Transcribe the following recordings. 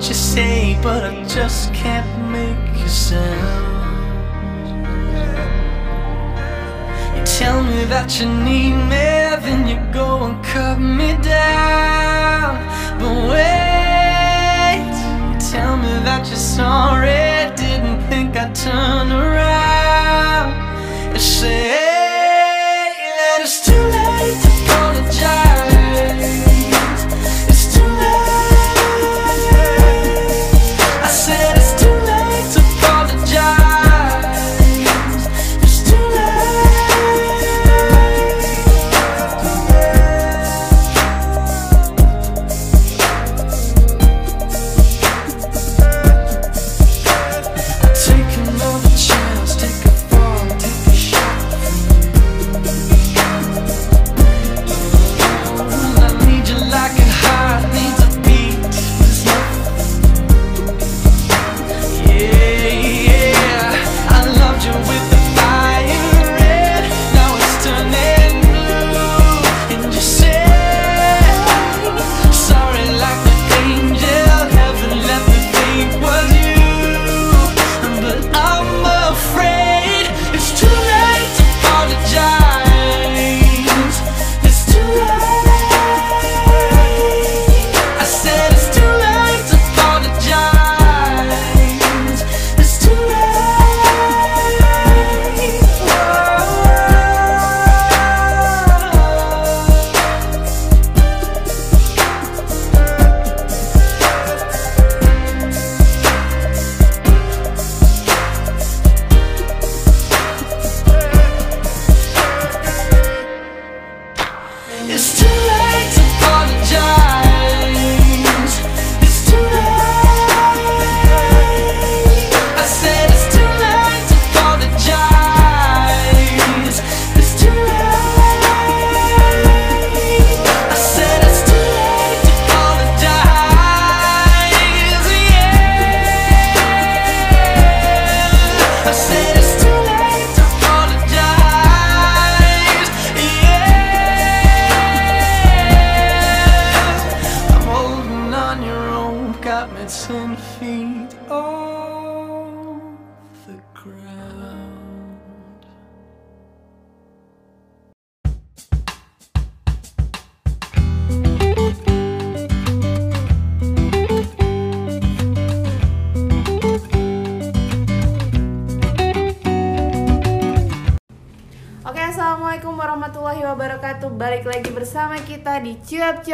what you say, but I just can't make a sound. You tell me that you need me, then you go and cut me down. But wait, you tell me that you're sorry, didn't think I'd turn around and say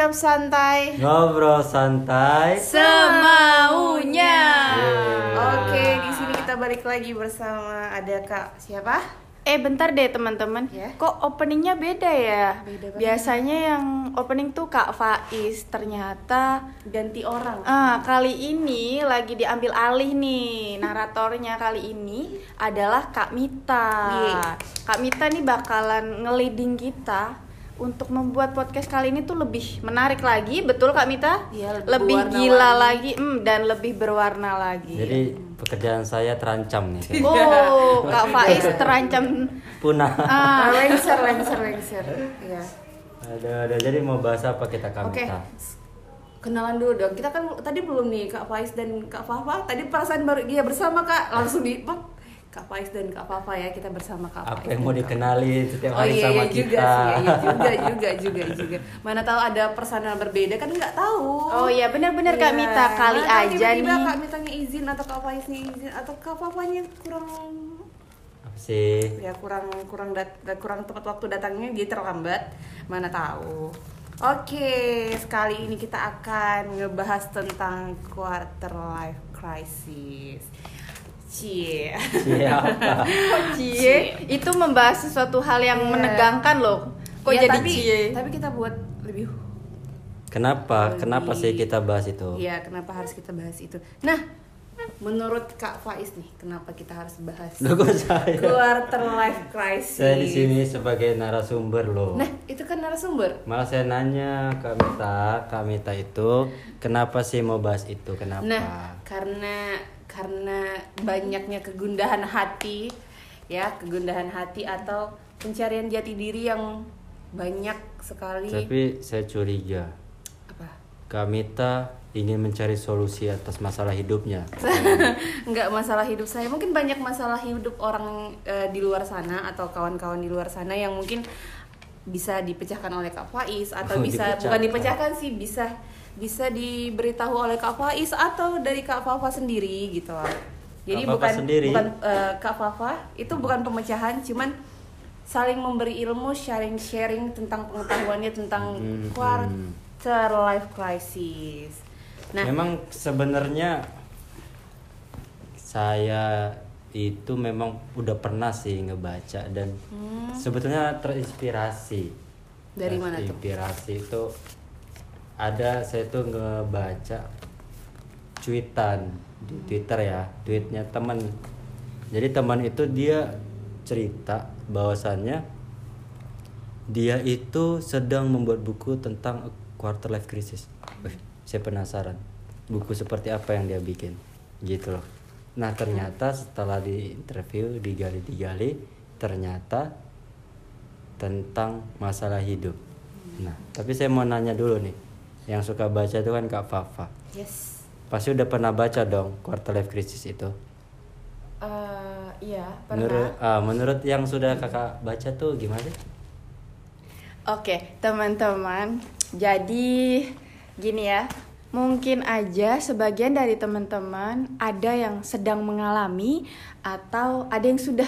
cuap-cuap santai. Ngobrol santai. Semaunya. Yeay. Oke, di sini kita balik lagi bersama ada Kak siapa? Eh bentar deh teman-teman, Ya. kok openingnya beda ya? Beda banget. Biasanya yang opening tuh Kak Faiz, ternyata Ganti orang. ah kali ini lagi diambil alih nih naratornya kali ini adalah Kak Mita. Iya. Kak Mita nih bakalan ngeliding kita untuk membuat podcast kali ini tuh lebih menarik lagi, betul Kak Mita? Iya, lebih lebih gila lagi, mm, dan lebih berwarna lagi. Jadi pekerjaan saya terancam nih. Oh, Kak Faiz terancam Punah. ah, lengser, lengser, lengser. Iya. Ada ada jadi mau bahas apa kita kami Oke. Kenalan dulu dong. Kita kan tadi belum nih Kak Faiz dan Kak Fafa. Tadi perasaan baru dia bersama Kak. Langsung di. Kak Faiz dan Kak Fafa ya. Kita bersama Kak Apa Faiz yang mau dikenali setiap Oh hari iya, sama iya kita? juga sih, iya juga juga juga juga. Mana tahu ada personal berbeda kan nggak tahu. Oh iya, benar-benar, Kak Iya. Mita. Kali Mana aja tiba-tiba nih. Kak Mitanya izin atau Kak Faiznya izin atau Kak Papanya kurang Apa sih? ya kurang kurang dat, kurang tepat waktu datangnya dia terlambat. Mana tahu. Oke, sekali ini kita akan ngebahas tentang quarter life crisis. Cie. Kok cie? Itu membahas sesuatu hal yang Iya. menegangkan loh. Kok Iya, jadi tapi, cie? Tapi kita buat lebih Kenapa? Lebih- Kenapa sih kita bahas itu? Iya, kenapa harus kita bahas itu? Nah, menurut Kak Faiz nih, kenapa kita harus bahas quarter life crisis? Saya di sini sebagai narasumber loh. Nah, itu kan narasumber. Malah saya nanya Kak Mita, Kak Mita itu kenapa sih mau bahas itu? Kenapa? Nah, karena karena banyaknya kegundahan hati, ya kegundahan hati atau pencarian jati diri yang banyak sekali Tapi saya curiga, apa Kamita ingin mencari solusi atas masalah hidupnya. nggak masalah hidup saya mungkin banyak masalah hidup orang eh, di luar sana atau kawan-kawan di luar sana yang mungkin bisa dipecahkan oleh Kak Faiz atau Oh, bisa dipecahkan. bukan dipecahkan sih bisa bisa diberitahu oleh Kak Faiz atau dari Kak Fafa sendiri gitu loh. Jadi Kak Fafa bukan sendiri? bukan eh, Kak Fafa itu bukan pemecahan cuman saling memberi ilmu sharing sharing tentang pengetahuannya tentang Hmm, quarter life crisis. Nah, Memang sebenarnya saya itu memang udah pernah sih ngebaca dan sebetulnya terinspirasi. Hmm. Dari mana tuh? Terinspirasi itu ada saya tuh ngebaca cuitan di. Twitter ya, tweetnya teman. Jadi teman itu dia cerita bahwasannya dia itu sedang membuat buku tentang quarter life crisis. Wih, saya penasaran buku seperti apa yang dia bikin, gitu loh. Nah ternyata setelah di interview digali-digali, ternyata tentang masalah hidup. Nah tapi saya mau nanya dulu nih, yang suka baca itu kan Kak Fafa. yes. Pasti udah pernah baca dong quarter life crisis itu. Eh, iya, Menurut ah, menurut yang sudah kakak baca tuh gimana sih? Oke, teman-teman. Jadi gini ya. Mungkin aja sebagian dari teman-teman ada yang sedang mengalami atau ada yang sudah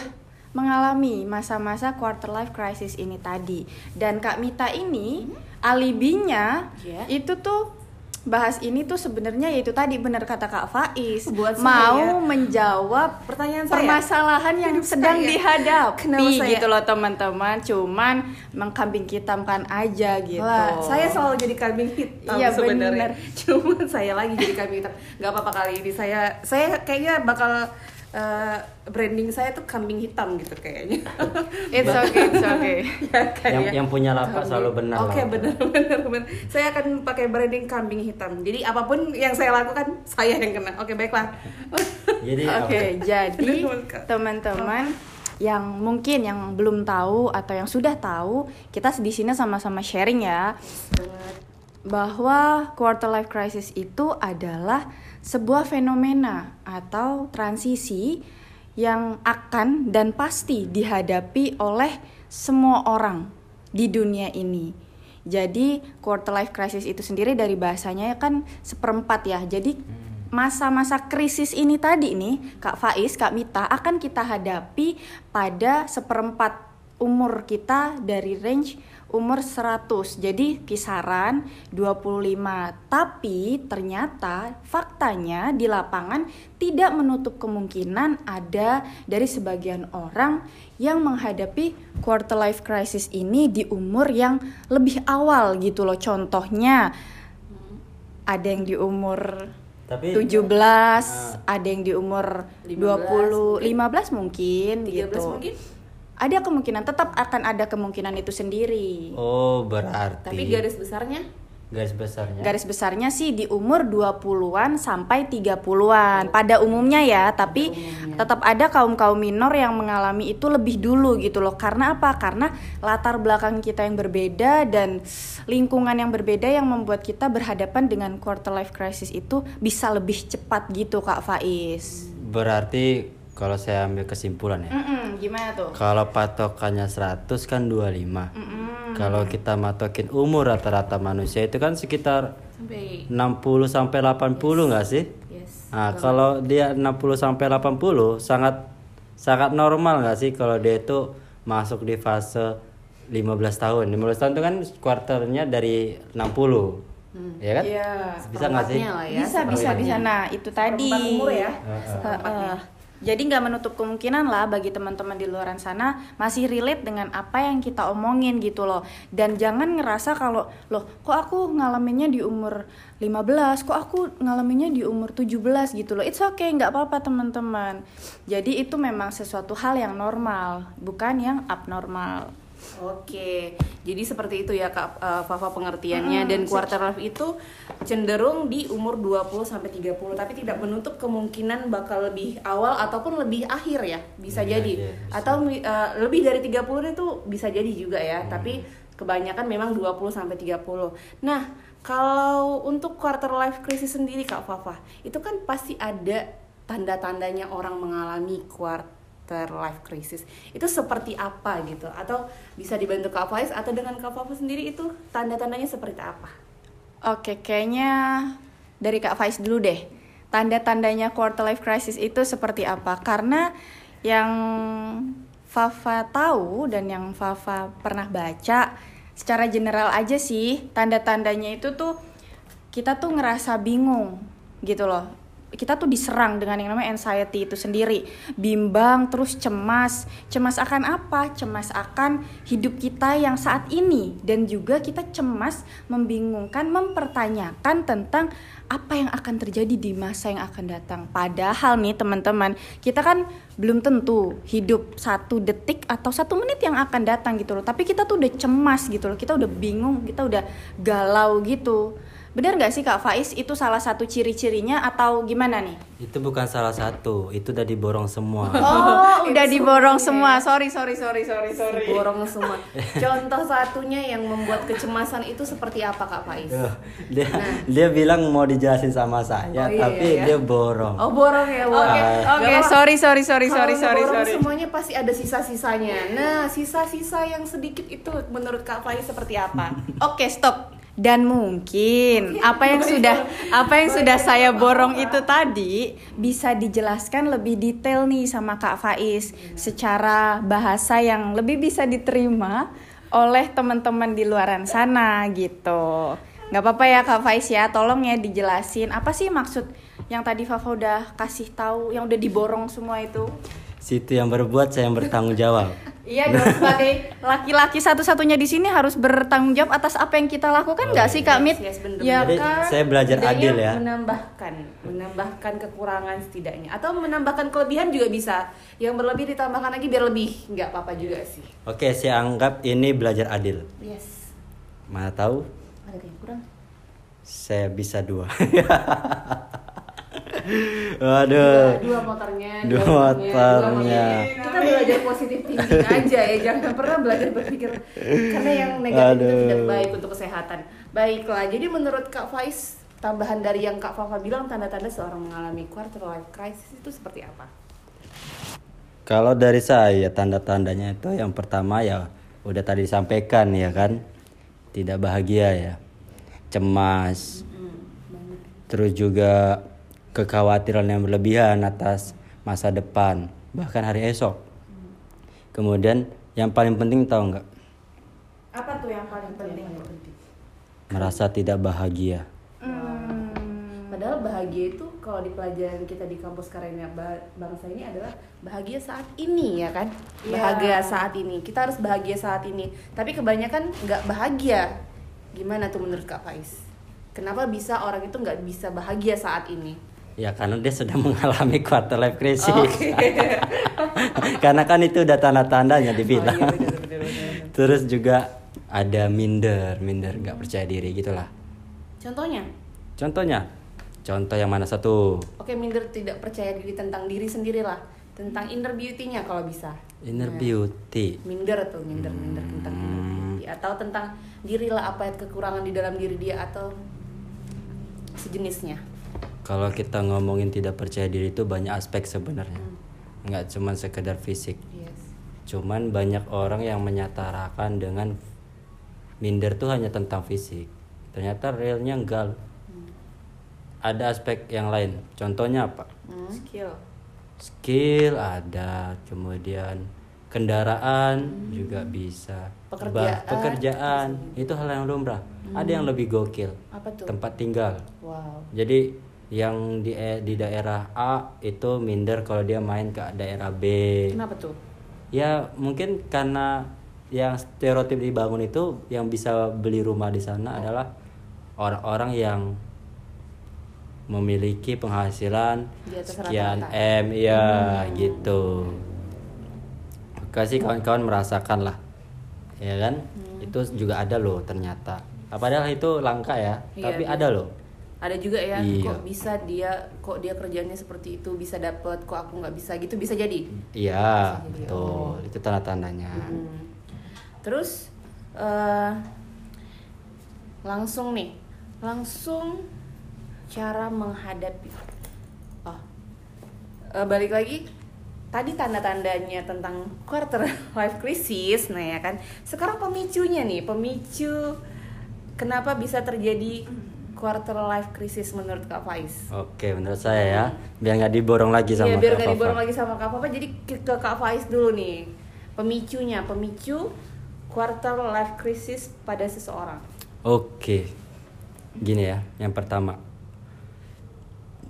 mengalami masa-masa quarter life crisis ini tadi. Dan Kak Mita ini alibinya Iya. itu tuh bahas ini tuh sebenarnya yaitu tadi benar kata Kak Faiz Buat mau saya. menjawab Pertanyaan saya. permasalahan yang Hidup sedang saya. dihadapi Kenapa saya? gitu loh teman-teman cuman mengkambing hitamkan aja gitu Lah, saya selalu jadi kambing hitam Iya, sebenarnya. Cuman saya lagi jadi kambing hitam. Gak apa-apa kali ini saya saya kayaknya bakal eh, branding saya tuh kambing hitam gitu kayaknya. it's okay it's okay ya, kan yang ya. yang punya lapak Kambing. selalu benar. Oke, lah. benar benar benar. Saya akan pakai branding kambing hitam. Jadi apa pun yang saya lakukan saya yang kena. Oke, baiklah. Jadi Oke, apa? jadi teman-teman yang mungkin yang belum tahu atau yang sudah tahu, kita di sini sama-sama sharing ya bahwa quarter life crisis itu adalah sebuah fenomena atau transisi yang akan dan pasti dihadapi oleh semua orang di dunia ini. Jadi quarter life crisis itu sendiri dari bahasanya kan seperempat ya. Jadi masa-masa krisis ini tadi nih Kak Faiz, Kak Mita akan kita hadapi pada seperempat umur kita dari range umur 100. Jadi kisaran 25. Tapi ternyata faktanya di lapangan tidak menutup kemungkinan ada dari sebagian orang yang menghadapi quarter life crisis ini di umur yang lebih awal gitu loh. Contohnya ada yang di umur Tapi 17, Ah. ada yang di umur 15 20, 15 mungkin 13 gitu. mungkin? Ada kemungkinan tetap akan ada kemungkinan itu sendiri. oh berarti Tapi garis besarnya garis besarnya. Garis besarnya sih di umur 20-an sampai 30-an pada umumnya ya, tapi tetap ada kaum-kaum minor yang mengalami itu lebih dulu gitu loh. Karena apa? Karena latar belakang kita yang berbeda dan lingkungan yang berbeda yang membuat kita berhadapan dengan quarter life crisis itu bisa lebih cepat gitu Kak Faiz. Berarti kalau saya ambil kesimpulan ya. Mm-mm, gimana tuh? Kalau patokannya 100 kan 25. Kalau kita matokin umur rata-rata manusia itu kan sekitar sampai 60 sampai 80 nggak sih? yes. Nah, kalau dia 60 sampai 80 sangat sangat normal nggak sih kalau dia itu masuk di fase 15 tahun. 15 tahun itu kan kuarternya dari 60. Ya kan? Iya. Bisa nggak sih? Ya, bisa bisa bisa nah itu tadi umur ya. Heeh. Jadi nggak menutup kemungkinan lah bagi teman-teman di luar sana masih relate dengan apa yang kita omongin gitu loh. Dan jangan ngerasa kalau loh kok aku ngalaminnya di umur 15 kok aku ngalaminnya di umur 17 gitu loh. It's okay nggak apa-apa teman-teman. Jadi itu memang sesuatu hal yang normal bukan yang abnormal Oke, jadi seperti itu ya Kak eh, Fafa pengertiannya dan quarter life itu cenderung di umur 20 sampai 30 tapi tidak menutup kemungkinan bakal lebih awal ataupun lebih akhir ya. Bisa Iya, jadi. bisa. Atau eh, lebih dari 30 itu bisa jadi juga ya, tapi kebanyakan memang 20 sampai 30. Nah, kalau untuk quarter life crisis sendiri Kak Fafa, itu kan pasti ada tanda-tandanya orang mengalami quarter life crisis. Itu seperti apa gitu? Atau bisa dibantu Kak Faiz atau dengan Kak Fafa sendiri itu tanda-tandanya seperti apa? Oke, kayaknya dari Kak Faiz dulu deh. Tanda-tandanya quarter life crisis itu seperti apa? Karena yang Fafa tahu dan yang Fafa pernah baca secara general aja sih, tanda-tandanya itu tuh kita tuh ngerasa bingung gitu loh. Kita tuh diserang dengan yang namanya anxiety itu sendiri, bimbang, terus cemas. Cemas akan apa? Cemas akan hidup kita yang saat ini dan juga kita cemas, membingungkan, mempertanyakan tentang apa yang akan terjadi di masa yang akan datang. Padahal nih teman-teman, kita kan belum tentu hidup satu detik atau satu menit yang akan datang gitu loh. Tapi kita tuh udah cemas gitu loh, kita udah bingung, kita udah galau gitu. Benar nggak sih Kak Faiz itu salah satu ciri-cirinya atau gimana nih? Itu bukan salah satu, itu udah diborong semua. Oh, udah diborong semua. Sorry, sorry, sorry, sorry, sorry. Borong semua. Contoh satunya yang membuat kecemasan itu seperti apa Kak Faiz? Tuh, dia dia bilang mau dijelasin sama saya, Oh, iya, tapi iya. dia borong. Oh borong ya borong. Oke, oke, apa-apa. sorry, sorry, sorry, Kalau sorry, sorry, sorry. semuanya pasti ada sisa-sisanya. Nah, sisa-sisa yang sedikit itu menurut Kak Faiz seperti apa? Oke, stop. Dan mungkin apa yang sudah apa yang sudah saya borong itu tadi bisa dijelaskan lebih detail nih sama Kak Faiz secara bahasa yang lebih bisa diterima oleh teman-teman di luaran sana gitu. Nggak apa-apa ya Kak Faiz ya, tolong ya dijelasin apa sih maksud yang tadi Fafa udah kasih tahu, yang udah diborong semua itu. Situ yang berbuat saya yang bertanggung jawab. Iya dong sebagai laki-laki satu-satunya di sini harus bertanggung jawab atas apa yang kita lakukan nggak sih Kak Mit? Yes, bener, Ya Jadi kan? saya belajar adil ya. menambahkan menambahkan kekurangan setidaknya atau menambahkan kelebihan juga bisa yang berlebih ditambahkan lagi biar lebih nggak apa-apa juga sih Oke, saya anggap ini belajar adil. yes Mana tahu ada yang kurang saya bisa dua. dua, Waduh. dua motornya Dua motornya, motornya. motornya. kita belajar positif thinking aja ya jangan pernah belajar berpikir karena yang negatif itu Aduh. tidak baik untuk kesehatan baiklah jadi menurut Kak Faiz tambahan dari yang Kak Fafa bilang tanda-tanda seorang mengalami quarter life crisis itu seperti apa Kalau dari saya tanda-tandanya itu yang pertama ya udah tadi disampaikan ya kan. Tidak bahagia ya. Cemas. Terus juga kekhawatiran yang berlebihan atas masa depan, bahkan hari esok. Kemudian yang paling penting tahu nggak? apa tuh yang paling penting Merasa tidak bahagia. Padahal bahagia itu kalau di pelajaran kita di kampus karyanya Ba- bangsa ini adalah bahagia saat ini ya kan? Iya. Bahagia saat ini. Kita harus bahagia saat ini. Tapi kebanyakan nggak bahagia. Gimana tuh menurut Kak Faiz? Kenapa bisa orang itu nggak bisa bahagia saat ini? Ya karena dia sedang mengalami quarter life crisis. Oke. karena kan itu udah tanda-tandanya dibilang. Oh, iya, bener, bener, bener. Terus juga ada minder, minder nggak percaya diri gitulah. Contohnya, Contohnya, contoh yang mana satu? oke minder tidak percaya diri tentang diri sendiri lah, tentang inner beauty-nya kalau bisa. Inner Nah. beauty. minder tuh minder minder tentang inner Hmm. beauty atau tentang diri lah apa kekurangan di dalam diri dia atau sejenisnya Kalau kita ngomongin tidak percaya diri itu banyak aspek sebenarnya. Nggak cuma sekedar fisik. yes Cuman banyak orang yang menyatarakan dengan minder tuh hanya tentang fisik. Ternyata realnya enggak. Ada aspek yang lain. Contohnya apa? Hmm. skill skill ada kemudian kendaraan juga bisa Pekerjaan. Bah- pekerjaan itu hal yang lumrah ada yang lebih gokil apa tuh tempat tinggal wow jadi yang di e- di daerah A itu minder kalau dia main ke daerah B. Kenapa tuh? Ya mungkin karena yang stereotip dibangun itu yang bisa beli rumah di sana adalah orang-orang yang memiliki penghasilan sekian rata-rata. M ya gitu. Kasih kawan-kawan merasakan lah ya kan? Itu juga ada loh ternyata. Ah, padahal itu langka ya Iya, tapi iya. ada loh ada juga ya Iya. kok bisa dia kok dia kerjanya seperti itu bisa dapet kok aku nggak bisa gitu bisa jadi iya Bisa jadi, betul oh. itu tanda tandanya Hmm. terus eh, langsung nih langsung cara menghadapi oh eh, balik lagi tadi tanda-tandanya tentang quarter life crisis nah ya kan sekarang pemicunya nih pemicu kenapa bisa terjadi quarter life crisis menurut Kak Faiz. Oke menurut saya ya. Biar nggak diborong lagi sama Iya biar Kak gak Fafa. diborong lagi sama Kak Papa Jadi ke Kak Faiz dulu nih. Pemicunya Pemicu quarter life crisis pada seseorang. Oke, gini ya. Yang pertama,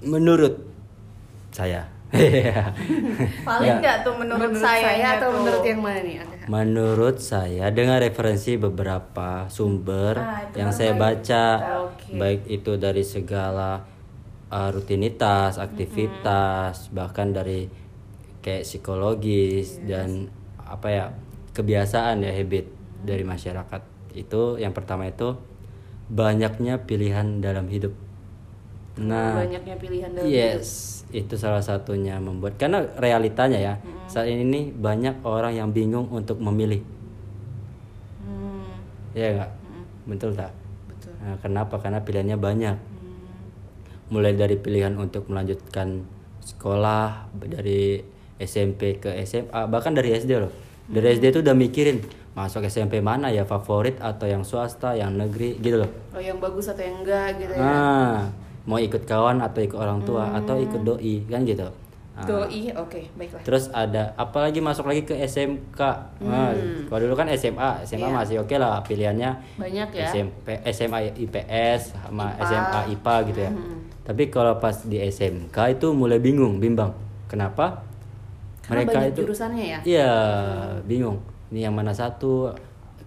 menurut saya, Paling Nggak. nggak tuh menurut, saya, atau tuh? menurut yang mana nih? Menurut saya dengan referensi beberapa sumber Ah, yang kan saya baca, Oke. baik itu dari segala uh, rutinitas, aktivitas, bahkan dari kayak psikologis dan apa ya kebiasaan ya habit dari masyarakat itu yang pertama itu banyaknya pilihan dalam hidup. Nah, Banyaknya pilihan dalam hidup Yes, itu salah satunya membuat karena realitanya ya saat ini nih banyak orang yang bingung untuk memilih, Hmm, ya nggak? Betul tak? Betul Nah, kenapa? Karena pilihannya banyak. Mulai dari pilihan untuk melanjutkan sekolah dari SMP ke SMA, bahkan dari SD loh. Dari SD itu udah mikirin masuk SMP mana ya favorit atau yang swasta, yang negeri gitu loh. Oh yang bagus atau yang enggak gitu ya Nah, mau ikut kawan atau ikut orang tua atau ikut doi kan gitu. Nah, Doi oke baiklah Terus ada apalagi masuk lagi ke SMK. Nah, kalau dulu kan SMA, SMA Iya. masih oke lah pilihannya Banyak ya SMP, SMA IPS sama IPA. SMA IPA gitu ya. Mhm. Tapi kalau pas di SMK itu mulai bingung, bimbang. Kenapa? Karena banyak jurusannya ya? Iya, bingung. Ini yang mana satu?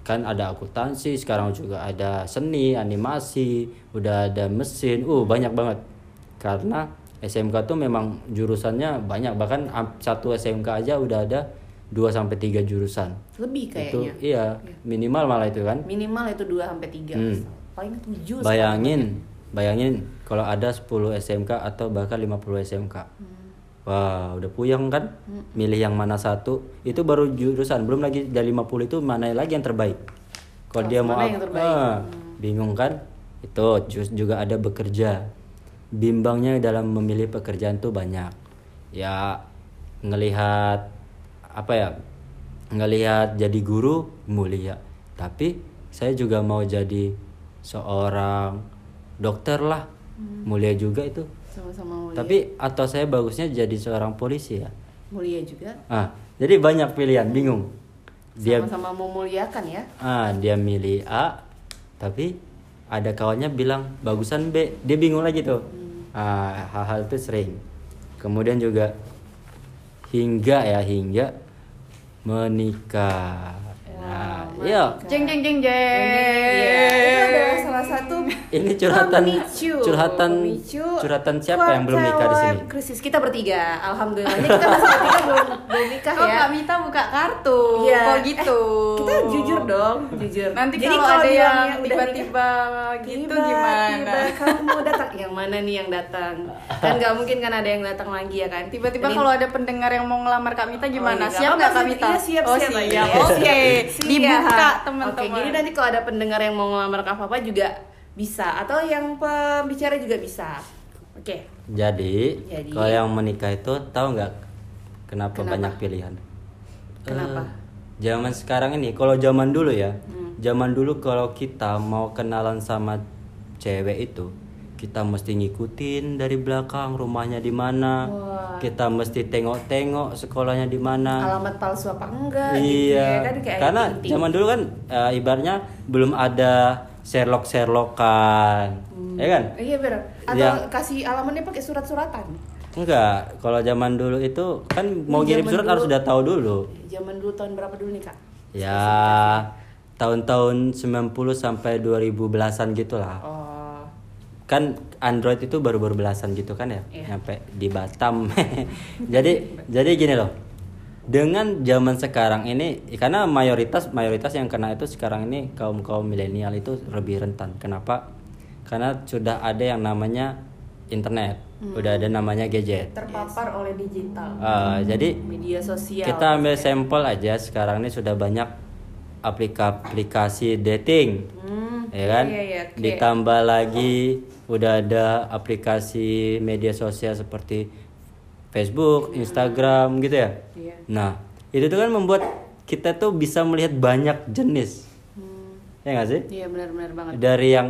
Kan ada akuntansi, sekarang juga ada seni, animasi, udah ada mesin. Uh, banyak banget. Karena SMK tuh memang jurusannya banyak, bahkan satu SMK aja udah ada 2 sampai 3 jurusan. Lebih Itu kayaknya iya, minimal malah itu kan. Minimal itu 2 sampai 3 Hmm. Paling 7 Bayangin, bayangin kalau ada 10 SMK atau bahkan 50 SMK. Wah, udah puyeng kan? Milih yang mana satu? Itu baru jurusan, belum lagi dari 50 itu mana lagi yang terbaik. Kalau dia mau yang terbaik? Ah, bingung kan? Itu ju- juga ada bekerja. Bimbangnya dalam memilih pekerjaan tuh banyak. Ya ngelihat apa ya? Ngelihat jadi guru mulia. Tapi saya juga mau jadi seorang dokter lah. Mulia juga itu. Sama-sama mulia Tapi atau saya bagusnya jadi seorang polisi ya. Mulia juga Ah, jadi banyak pilihan, bingung. Dia Sama-sama memuliakan ya ah dia milih A, tapi ada kawannya bilang bagusan B, dia bingung lagi tuh. Ah, hal-hal itu sering. Kemudian juga hingga ya hingga menikah. Nah, iya. Jeng jeng jeng Iya, itu adalah jeng. salah satu Ini curhatan pemicu. curhatan Pemicu curhatan siapa yang belum nikah di sini? Krisis kita bertiga, alhamdulillahnya kita masih bertiga belum belum nikah Kok ya. Kak Mita buka kartu? Iya. Kok gitu? Kita jujur dong, jujur. Nanti Jadi kalau ada bilangnya yang tiba-tiba gitu tiba, gimana? Tiba kamu datang, yang mana nih yang datang? Kan nggak mungkin kan ada yang datang lagi ya kan? Tiba-tiba Ini- kalau ada pendengar yang mau ngelamar Kak Mita gimana? Oh, iya, siap nggak Kak siap. Mita? Iya, siap, oh, siap, siap. iya, Oke, siap. dibuka Oke, teman-teman. jadi nanti kalau ada pendengar yang mau ngelamar Kak Papa juga bisa atau yang pembicara juga bisa. Oke. Jadi, Jadi- kalau yang menikah itu tahu nggak kenapa, Kenapa? banyak pilihan? Kenapa? Eh, zaman sekarang ini, kalau zaman dulu ya, Hmm. zaman dulu kalau kita mau kenalan sama cewek itu, kita mesti ngikutin dari belakang rumahnya di mana, Wah. kita mesti tengok-tengok sekolahnya di mana. Alamat palsu apa enggak gitu iya, ya kan kayak karena penting. zaman dulu kan eh, ibaratnya belum ada Sherlock Sherlockan, ya kan? Iya benar. Atau Yang- kasih alamatnya pakai surat-suratan. Enggak, kalau zaman dulu itu kan mau zaman surat harus dulu. udah tahu dulu. Zaman dulu tahun berapa dulu nih kak? Ya, tahun-tahun 90 sampai 2000 belasan gitulah. Oh, Kan Android itu baru-baru belasan gitu kan ya, nyampe di Batam. jadi jadi gini loh. dengan zaman sekarang ini karena mayoritas mayoritas yang kena itu sekarang ini kaum kaum milenial itu lebih rentan. Kenapa? Karena sudah ada yang namanya internet. Udah ada namanya gadget. Terpapar oleh digital. Ah, jadi media sosial. kita ambil sampel aja sekarang ini sudah banyak aplikasi dating. Hmm, ya kan? Iya, iya, oke. ditambah lagi udah ada aplikasi media sosial seperti Facebook Instagram gitu ya? Iya. nah itu tuh kan membuat kita tuh bisa melihat banyak jenis. Hmm, ya nggak sih? Iya benar-benar banget. Dari yang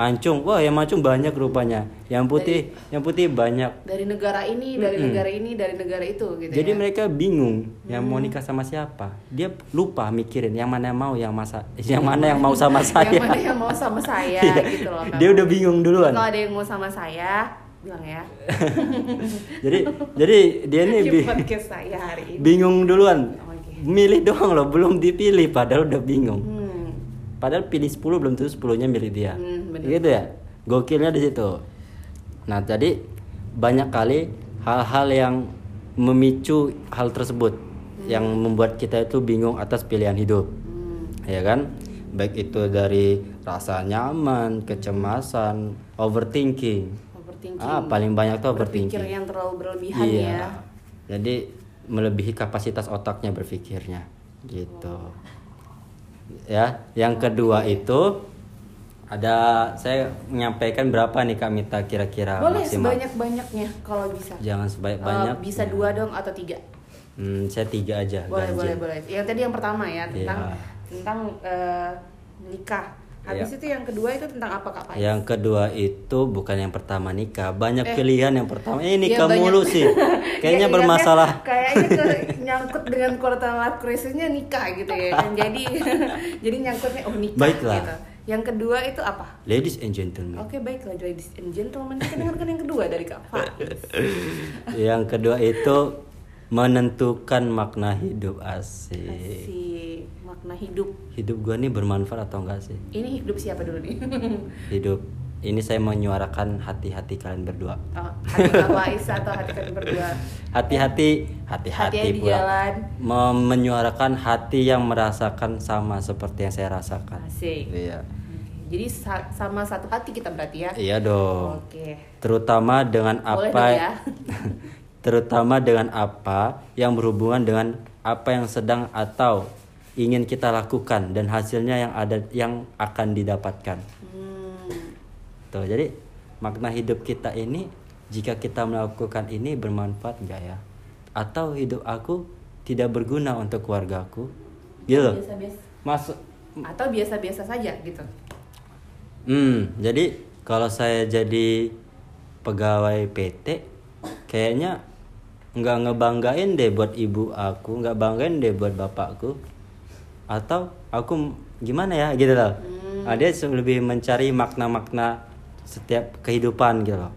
mancung. Wah yang mancung banyak rupanya. Yang putih yang putih banyak. Dari negara ini dari negara ini dari negara itu gitu jadi ya? mereka bingung yang mau nikah sama siapa. Dia lupa mikirin yang mana yang mau yang masa yang mana yang mau sama saya. yang mana yang mau sama saya gitu loh dia udah bingung duluan. Kalau ada yang mau sama saya bilang ya. Jadi jadi dia nih bi- saya hari ini. bingung duluan. Oke. milih doang loh belum dipilih padahal udah bingung. Hmm. Padahal pilih 10 belum tentu 10 nya milih dia. Hmm, bener. gitu ya? Gokilnya di situ. Nah jadi banyak kali hal-hal yang memicu hal tersebut yang membuat kita itu bingung atas pilihan hidup. Hmm. ya kan? Baik itu dari rasa nyaman kecemasan overthinking. Overthinking. Ah paling banyak tuh berpikir overthinking. yang terlalu berlebihan iya. ya. Jadi melebihi kapasitas otaknya berpikirnya. Gitu ya yang kedua itu ada saya menyampaikan berapa nih kak Mita kira-kira boleh maksimal? sebanyak banyaknya kalau bisa. Jangan sebanyak Eh, banyak. bisa dua dong atau tiga? Hmm, saya tiga aja boleh ganjil. boleh boleh. Yang tadi yang pertama ya tentang Iya. tentang eh, nikah habis Iya. itu yang kedua itu tentang apa kak Pais? yang kedua itu bukan yang pertama nikah banyak Eh. pilihan yang pertama eh Iya, nikah banyak. mulu sih kayaknya Ya, bermasalah Kayaknya ke- nyangkut dengan quarter life crisisnya nikah gitu ya kan. Jadi jadi nyangkutnya oh nikah Baiklah. gitu. Yang kedua itu apa? ladies and gentlemen Oke baiklah ladies and gentlemen kita dengarkan yang kedua dari Kak Faiz. yang kedua itu menentukan makna hidup asik Si makna hidup. hidup gua nih bermanfaat atau enggak sih Ini hidup siapa dulu nih? hidup ini saya menyuarakan hati-hati kalian berdua Oh, hati Faiz atau hati kalian berdua? hati-hati Hati-hati. Mem- menyuarakan hati yang merasakan sama seperti yang saya rasakan Asik. iya Jadi sa- sama satu hati kita berarti ya? iya dong Oke. terutama dengan Boleh apa ya? terutama dengan apa yang berhubungan dengan apa yang sedang atau ingin kita lakukan dan hasilnya yang ada yang akan didapatkan Hmm. Tuh, jadi makna hidup kita ini jika kita melakukan ini bermanfaat enggak ya? Atau hidup aku tidak berguna untuk keluargaku? Gitu. loh. Biasa-biasa. Masuk Atau biasa-biasa saja gitu. Hmm, jadi kalau saya jadi pegawai PT kayaknya nggak ngebanggain deh buat ibu aku, nggak banggain deh buat bapakku. Atau aku gimana ya gitu loh. Ah, dia lebih mencari makna-makna setiap kehidupan gitu loh.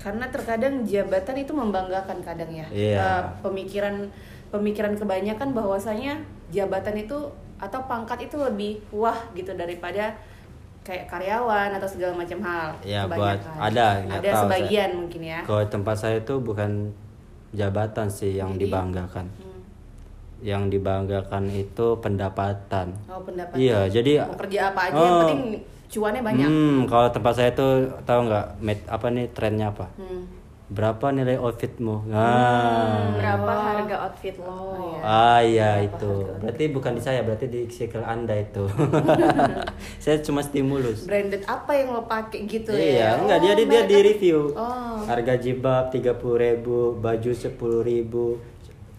karena terkadang jabatan itu membanggakan kadang ya Iya. Eh, pemikiran pemikiran kebanyakan bahwasanya jabatan itu atau pangkat itu lebih wah gitu daripada kayak karyawan atau segala macam hal Ya, buat- ada, ada tahu sebagian saya. mungkin ya Kalau tempat saya itu bukan jabatan sih yang Jadi- dibanggakan. Hmm. Yang dibanggakan itu pendapatan. oh pendapat Iya, jadi mau kerja apa aja yang Oh. penting cuannya banyak Hmm, kalau tempat saya tuh tahu nggak met apa nih trennya apa? Hmm. Berapa nilai outfitmu? Nah. Berapa Oh. harga outfit lo? Oh, iya. Ah iya Berapa itu. Berarti bukan di saya, berarti di circle Anda itu. saya cuma stimulus. branded apa yang lo pakai gitu iya, ya enggak dia Oh, dia, dia di mereka- review. oh Harga jilbab 30.000, baju 10.000,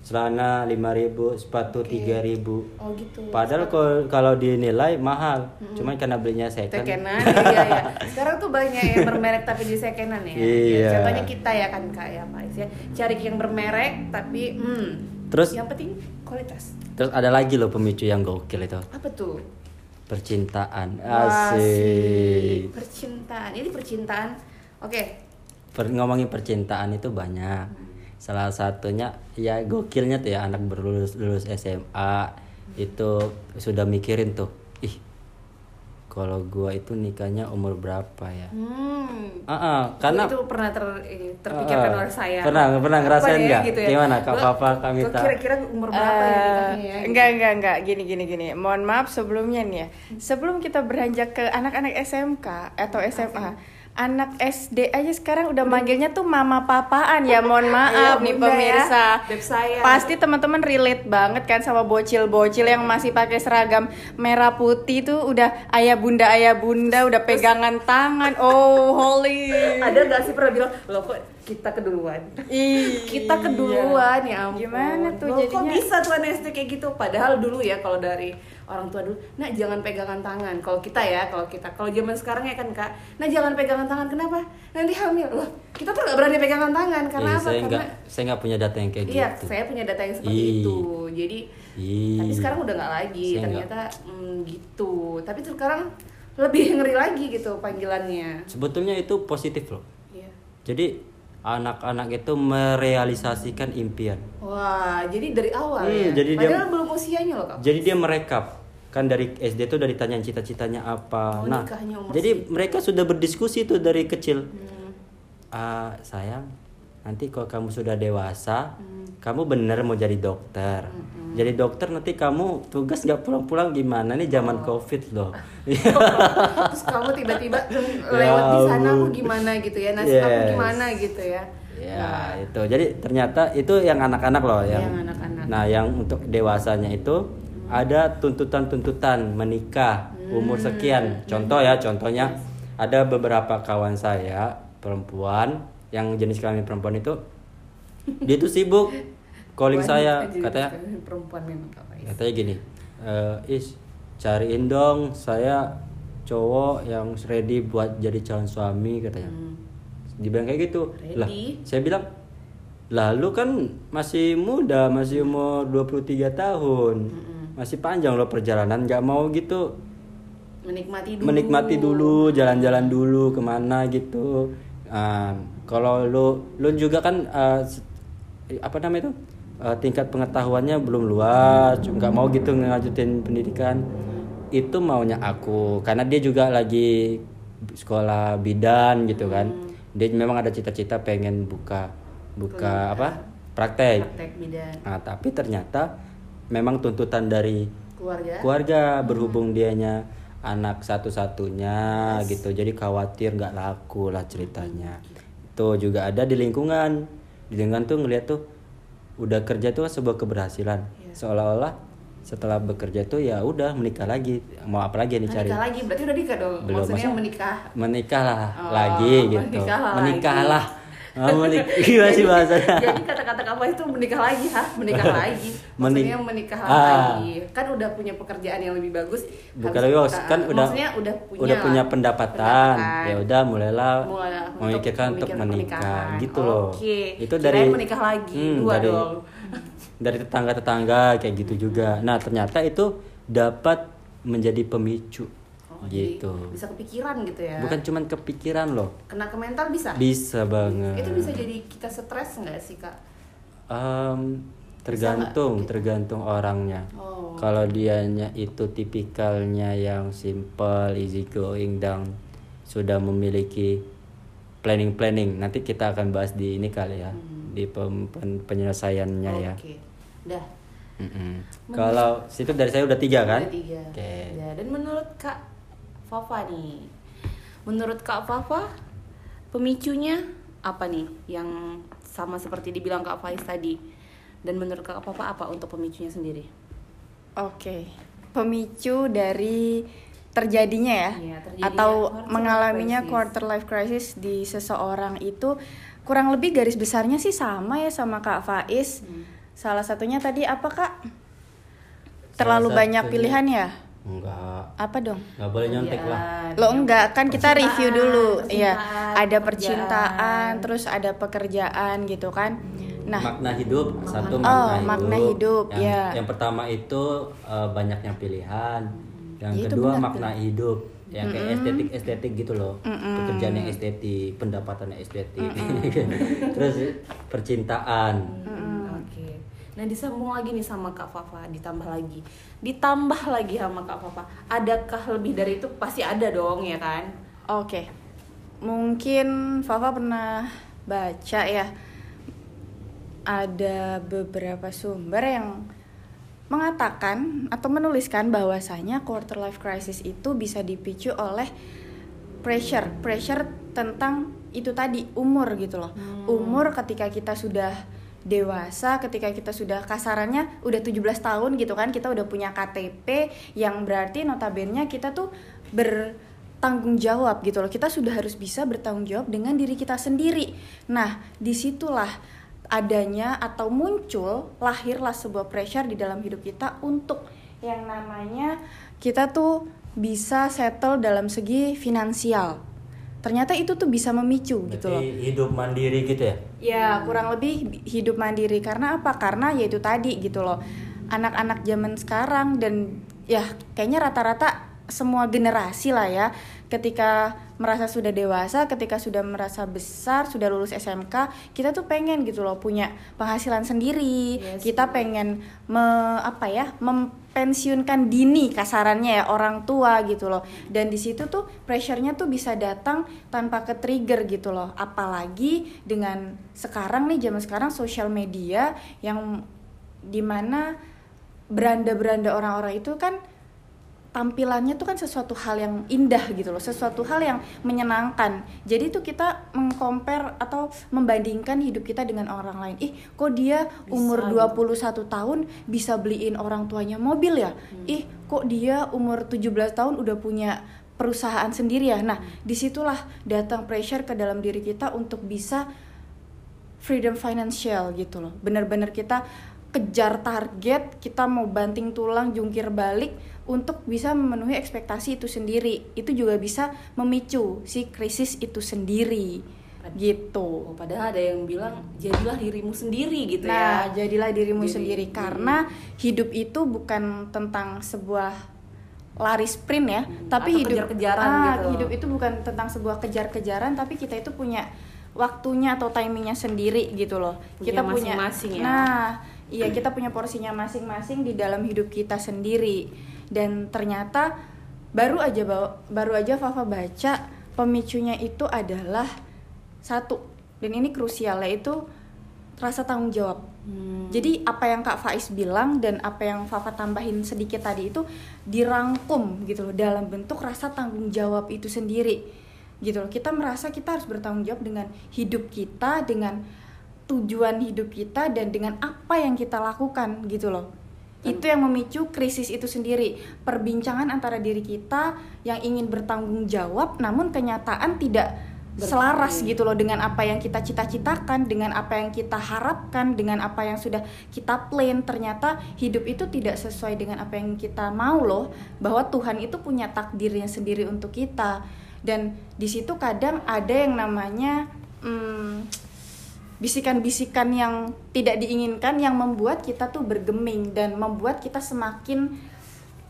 celana 5.000, sepatu 3.000. oh gitu. Padahal kalau kalau dinilai mahal, cuman karena belinya second. secondan iya ya sekarang tuh banyak yang bermerek tapi di secondan ya. Iya. contohnya kita ya kan kak ya Pak ya. Cari yang bermerek tapi hmm. Terus? Yang penting kualitas. Terus ada lagi loh pemicu yang gokil itu. apa tuh? Percintaan. Asik. percintaan. Ini percintaan. Oke. Per- ngomongin percintaan itu banyak. Salah satunya ya gokilnya tuh ya anak berlulus lulus SMA itu sudah mikirin tuh, ih kalau gua itu nikahnya umur berapa ya Hmm. Ah, ah, karena itu pernah ter, ini, terpikirkan Ah, oleh saya. pernah- pernah Apa ngerasain ya, nggak? Gitu ya? Gimana, Kak Papa, lo Mita? Kira-kira umur berapa ya Eh, nikahnya ya? enggak enggak enggak gini gini gini mohon maaf sebelumnya nih ya sebelum kita beranjak ke anak-anak SMK atau SMA anak SD aja sekarang udah manggilnya tuh mama papaan ya mohon maaf Iya, nih ya, pemirsa beb saya. pasti teman-teman relate banget kan sama bocil-bocil yang masih pakai seragam merah putih tuh udah ayah bunda ayah bunda udah pegangan tangan oh holy Ada gak sih pernah bilang, lo kok kita keduluan? Ih, kita keduluan ya ampun. Gimana tuh Loh, kok jadinya? bisa tuh anak SD kayak gitu? Padahal dulu ya kalau dari orang tua dulu, nah jangan pegangan tangan. Kalau kita ya, kalau kita, kalau zaman sekarang ya kan kak, nah jangan pegangan tangan. Kenapa? Nanti hamil. Loh, kita tuh gak berani pegangan tangan karena Iya, apa? saya karena nggak saya nggak punya data yang kayak iya, gitu saya punya data yang seperti Ih. itu. Jadi, Ih. tapi sekarang udah nggak lagi. Saya nggak. Ternyata mm, gitu. Tapi tuh sekarang lebih ngeri lagi gitu panggilannya. sebetulnya itu positif loh Iya. jadi anak-anak itu merealisasikan impian Wah, jadi dari awal Hmm, ya. jadi dia- Padahal belum usianya loh kak. jadi dia merekap kan dari SD itu udah ditanyain cita-citanya apa Oh, nah jadi mereka sudah berdiskusi tuh dari kecil Hmm. "Ah, sayang nanti kalau kamu sudah dewasa Hmm. kamu bener mau jadi dokter jadi dokter nanti kamu tugas nggak pulang-pulang gimana nih zaman Oh. covid loh Terus kamu tiba-tiba lewat di sana aku gimana gitu ya, nasib aku Yes. gimana gitu ya. Ya itu jadi ternyata itu yang anak-anak loh yang, Yang anak-anak. Nah yang untuk dewasanya itu ada tuntutan-tuntutan menikah umur Hmm. sekian. Contoh ya contohnya ada beberapa kawan saya perempuan yang jenis kelamin perempuan itu dia tuh sibuk calling saya katanya perempuan memang katanya gini "Eh, is cariin dong saya cowok yang ready buat jadi calon suami katanya Hmm. dibilang kayak gitu lah Ready? saya bilang lalu kan masih muda masih umur 23 tahun masih panjang loh perjalanan nggak mau gitu. Menikmati dulu. menikmati dulu jalan-jalan dulu ke mana gitu. Ah, kalau lu lu juga kan se- apa namanya itu? Ah, tingkat pengetahuannya belum luas nggak mau gitu ngajutin pendidikan. Itu maunya aku karena dia juga lagi sekolah bidan gitu kan. Dia memang ada cita-cita pengen buka buka apa? Praktek. Praktek bidan. Nah tapi ternyata memang tuntutan dari keluarga. keluarga berhubung dianya anak satu-satunya gitu. Jadi khawatir nggak laku lah ceritanya. Itu juga ada di lingkungan. Di lingkungan tuh ngeliat tuh udah kerja tuh sebuah keberhasilan. Iya. seolah-olah setelah bekerja tuh ya udah menikah lagi. Mau apa lagi nih cari Menikah lagi, berarti udah nikah dong. Belum, Maksudnya menikah. menikah lah Oh, lagi gitu. menikah lah menikah lah Ah, menik- gimana sih bahasanya Jadi kata-kata apa itu menikah lagi, ha? Menikah lagi. Maksudnya menikah Ah. lagi. Kan udah punya pekerjaan yang lebih bagus. bukan habis- lebih bagus, ah, kan udah maksudnya udah punya udah punya pendapatan. pendapatan. ya udah mulailah Mulai untuk memikirkan untuk memikirkan menikah gitu loh Oke. itu Kirain dari menikah lagi, Hmm, dua dari dong. dari tetangga tetangga kayak gitu juga nah ternyata itu dapat menjadi pemicu Oh, jadi gitu Bisa kepikiran gitu ya. bukan cuman kepikiran loh Kena ke mental bisa? bisa banget Itu bisa jadi kita stres nggak sih, Kak? Em, tergantung tergantung orangnya Oh. kalau dianya itu tipikalnya yang simple easy going dan sudah memiliki planning planning nanti kita akan bahas di ini kali ya di pem- pen- penyelesaiannya ya Hmm. Oke. Dah. Mm-mm. kalau situ dari saya udah tiga kan Ada tiga. oke Ya, dan menurut Kak Fafa nih, menurut Kak Fafa pemicunya apa nih yang sama seperti dibilang Kak Faiz tadi? Dan menurut Kak Fafa apa untuk pemicunya sendiri? Oke, pemicu dari terjadinya ya, Iya, terjadinya atau quarter mengalaminya life crisis. quarter life crisis di seseorang itu kurang lebih garis besarnya sih sama ya sama Kak Faiz. Hmm. Salah satunya tadi apa Kak? Terlalu Salah banyak satunya- pilihan ya? Enggak. Apa dong? nggak boleh nyontek lah. Lo enggak kan kita review dulu. Ya. percintaan, Ada pekerjaan. percintaan, terus ada pekerjaan gitu kan. Nah, makna hidup satu Oh, makna, makna hidup, yang, ya. yang pertama itu eh, banyaknya pilihan. Yang Ya, itu kedua benar makna hidup. Yang kayak estetik estetik gitu loh. Pekerjaan yang estetik pendapatan yang estetik terus percintaan. Hmm, Oke. Nah disambung lagi nih sama Kak Fafa, ditambah lagi, ditambah lagi sama Kak Fafa. Adakah lebih dari itu? Pasti ada dong ya kan? Oke, mungkin Fafa pernah baca ya ada beberapa sumber yang mengatakan atau menuliskan bahwasanya quarter life crisis itu bisa dipicu oleh pressure, pressure tentang itu tadi umur gitu loh. Umur ketika kita sudah dewasa, ketika kita sudah kasarannya udah 17 tahun gitu kan, kita udah punya KTP yang berarti notabene kita tuh bertanggung jawab gitu loh. Kita sudah harus bisa bertanggung jawab dengan diri kita sendiri. Nah, di situlah adanya atau muncul lahirlah sebuah pressure di dalam hidup kita untuk yang namanya kita tuh bisa settle dalam segi finansial. Ternyata itu tuh bisa memicu gitu loh. Berarti hidup mandiri gitu ya Ya, kurang lebih bi- hidup mandiri karena apa? Karena yaitu tadi gitu loh. Anak-anak zaman sekarang dan ya kayaknya rata-rata semua generasi lah ya ketika merasa sudah dewasa, ketika sudah merasa besar, sudah lulus SMK, kita tuh pengen gitu loh punya penghasilan sendiri. Yes. Kita pengen me, apa ya? mempensiunkan dini kasarannya ya orang tua gitu loh. Dan di situ tuh pressure-nya tuh bisa datang tanpa ke trigger gitu loh. Apalagi dengan sekarang nih zaman sekarang sosial media yang di mana beranda-beranda orang-orang itu kan tampilannya tuh kan sesuatu hal yang indah gitu loh, sesuatu hal yang menyenangkan. Jadi tuh kita mengcompare atau membandingkan hidup kita dengan orang lain. Ih, kok dia umur Bisa. 21 tahun bisa beliin orang tuanya mobil ya? Ih, kok dia umur 17 tahun udah punya perusahaan sendiri ya? Nah, di situlah datang pressure ke dalam diri kita untuk bisa freedom financial gitu loh. Bener-bener kita kejar target, kita mau banting tulang, jungkir balik untuk bisa memenuhi ekspektasi itu sendiri. Itu juga bisa memicu si krisis itu sendiri. Gitu. Oh, padahal ada yang bilang jadilah dirimu sendiri gitu Nah, ya. jadilah dirimu Diri- sendiri diri. karena hidup itu bukan tentang sebuah lari sprint ya, tapi atau hidup kejar-kejaran ah, gitu. hidup itu bukan tentang sebuah kejar-kejaran, tapi kita itu punya waktunya atau timingnya sendiri gitu loh. Punya kita punya masing-masing ya. Nah, iya kita punya porsinya masing-masing di dalam hidup kita sendiri. Dan ternyata baru aja bawa- baru aja Fafa baca pemicunya itu adalah satu dan ini krusial yaitu rasa tanggung jawab. Hmm. Jadi apa yang Kak Faiz bilang dan apa yang Fafa tambahin sedikit tadi itu dirangkum gitu loh dalam bentuk rasa tanggung jawab itu sendiri. Gitu loh. Kita merasa kita harus bertanggung jawab dengan hidup kita, dengan tujuan hidup kita dan dengan apa yang kita lakukan gitu loh. Itu yang memicu krisis itu sendiri. Perbincangan antara diri kita yang ingin bertanggung jawab namun kenyataan tidak selaras gitu loh dengan apa yang kita cita-citakan, dengan apa yang kita harapkan, dengan apa yang sudah kita plan. Ternyata hidup itu tidak sesuai dengan apa yang kita mau loh. Bahwa Tuhan itu punya takdirnya sendiri untuk kita. Dan di situ kadang ada yang namanya hmm, bisikan-bisikan yang tidak diinginkan yang membuat kita tuh bergeming dan membuat kita semakin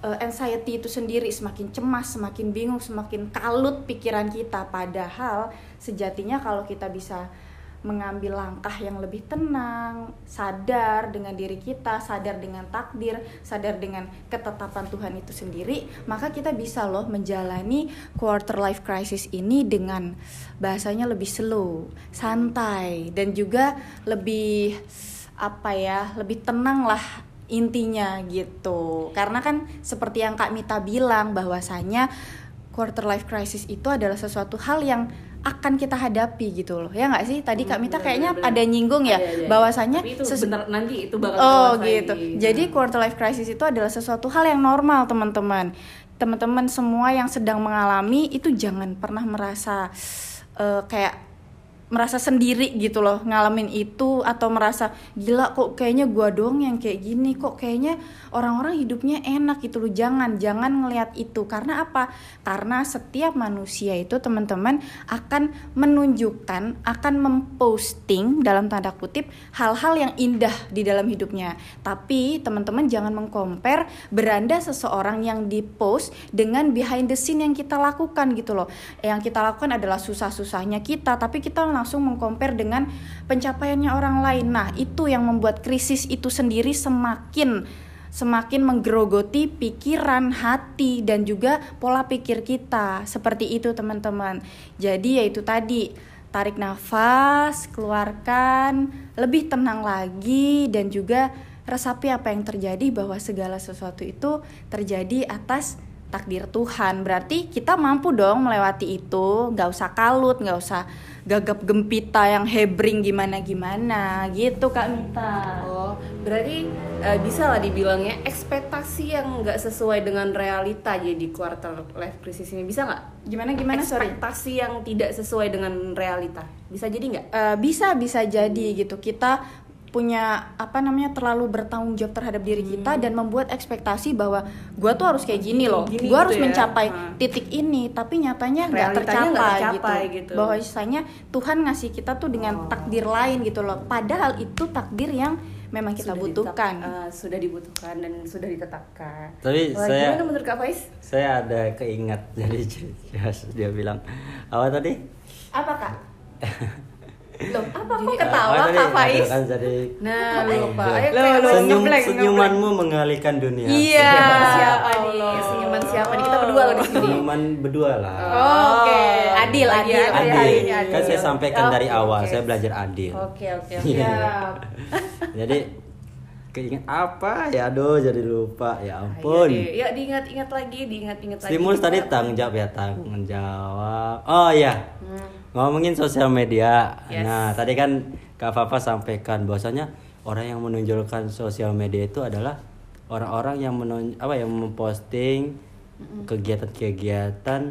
uh, anxiety itu sendiri semakin cemas, semakin bingung, semakin kalut pikiran kita. Padahal sejatinya kalau kita bisa mengambil langkah yang lebih tenang, sadar dengan diri kita, sadar dengan takdir, sadar dengan ketetapan Tuhan itu sendiri, maka kita bisa loh menjalani quarter life crisis ini dengan bahasanya lebih slow, santai dan juga lebih apa ya, lebih tenang lah intinya gitu. Karena kan seperti yang Kak Mita bilang bahwasanya quarter life crisis itu adalah sesuatu hal yang akan kita hadapi gitu loh ya nggak sih tadi Kak Mita benar, kayaknya benar, ada nyinggung ya Ada, bahwasanya Tapi itu sesu- bener nanti itu bakal Oh lagi. gitu. Jadi quarter life crisis itu adalah sesuatu hal yang normal teman-teman. Teman-teman semua yang sedang mengalami itu jangan pernah merasa eh, kayak merasa sendiri gitu loh ngalamin itu atau merasa gila kok kayaknya gua doang yang kayak gini kok kayaknya orang-orang hidupnya enak gitu loh. Jangan jangan ngelihat itu. Karena apa? Karena setiap manusia itu teman-teman akan menunjukkan akan memposting dalam tanda kutip hal-hal yang indah di dalam hidupnya. Tapi teman-teman jangan mengcompare beranda seseorang yang dipost dengan behind the scene yang kita lakukan gitu loh. Yang kita lakukan adalah susah-susahnya kita tapi kita langsung mengcompare dengan pencapaiannya orang lain. Nah, itu yang membuat krisis itu sendiri semakin semakin menggerogoti pikiran, hati dan juga pola pikir kita. Seperti itu, teman-teman. Jadi yaitu tadi tarik nafas, keluarkan, lebih tenang lagi dan juga resapi apa yang terjadi bahwa segala sesuatu itu terjadi atas takdir Tuhan. Berarti kita mampu dong melewati itu. Nggak usah kalut nggak usah gagap gempita yang hebring gimana gimana gitu kak Mita. Oh, berarti eh, bisa lah dibilangnya ekspektasi yang nggak sesuai dengan realita jadi quarter life crisis ini. Bisa nggak? gimana gimana? Sorry. Ekspektasi yang tidak sesuai dengan realita. Bisa jadi nggak? Eh, bisa bisa jadi gitu. Kita punya apa namanya terlalu bertanggung jawab terhadap diri kita dan membuat ekspektasi bahwa gua tuh harus kayak gini loh Gini gua harus gitu ya. mencapai Hmm. titik ini tapi nyatanya nggak tercapai, tercapai gitu. gitu. bahwa misalnya Tuhan ngasih kita tuh dengan Oh. takdir lain gitu loh padahal itu takdir yang memang kita Sudah butuhkan ditetap- eh, sudah dibutuhkan dan sudah ditetapkan. Tapi Wah, saya- gimana menurut Kak Faiz? saya ada keingat jadi dia bilang apa tadi apa kak Loh, apa kok ketawa? Kak Faiz? Kan jadi Nah, lupa. Ayo senyum senyumanmu mengalihkan dunia Iya. Siapa nih? Allah. Senyuman siapa nih? Kita berdua loh di sini. senyuman berdua lah Oh, oke. Adil, adil. adil kan saya sampaikan dari Oke, awal saya belajar adil Oke, oke, oke. Iya. Siap. jadi keinget apa ya aduh jadi lupa ya ampun deh. Ya diingat-ingat lagi, diingat-ingat lagi. stimulus tadi tanggung jawab ya tanggung jawab oh iya ngomongin sosial media. Yes. nah tadi kan kak Fafa sampaikan bahwasanya orang yang menonjolkan sosial media itu adalah orang-orang yang menon apa yang memposting kegiatan-kegiatan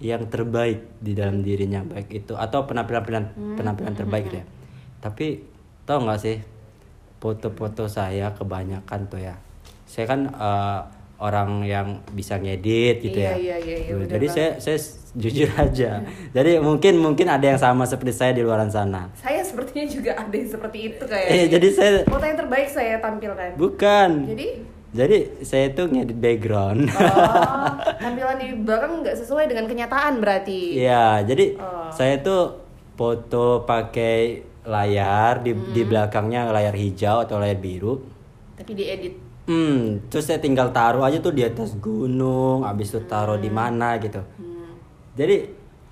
yang terbaik di dalam dirinya baik itu atau penampilan-penampilan penampilan terbaik gitu ya tapi tau nggak sih foto-foto saya kebanyakan tuh ya saya kan eh, orang yang bisa ngedit gitu Iya, ya iya, iya, iya, bener jadi saya saya jujur aja jadi mungkin mungkin ada yang sama seperti saya di luar sana Saya sepertinya juga ada yang seperti itu kayaknya. eh jadi saya Foto yang terbaik saya tampilkan. bukan Jadi jadi saya tuh ngedit background oh, tampilan di belakang nggak sesuai dengan kenyataan berarti. Iya, jadi Oh. saya tuh foto pakai layar di di Hmm. belakangnya layar hijau atau layar biru. Tapi diedit. Hmm, terus saya tinggal taruh aja tuh di atas gunung, habis itu taruh di Hmm. mana gitu. Jadi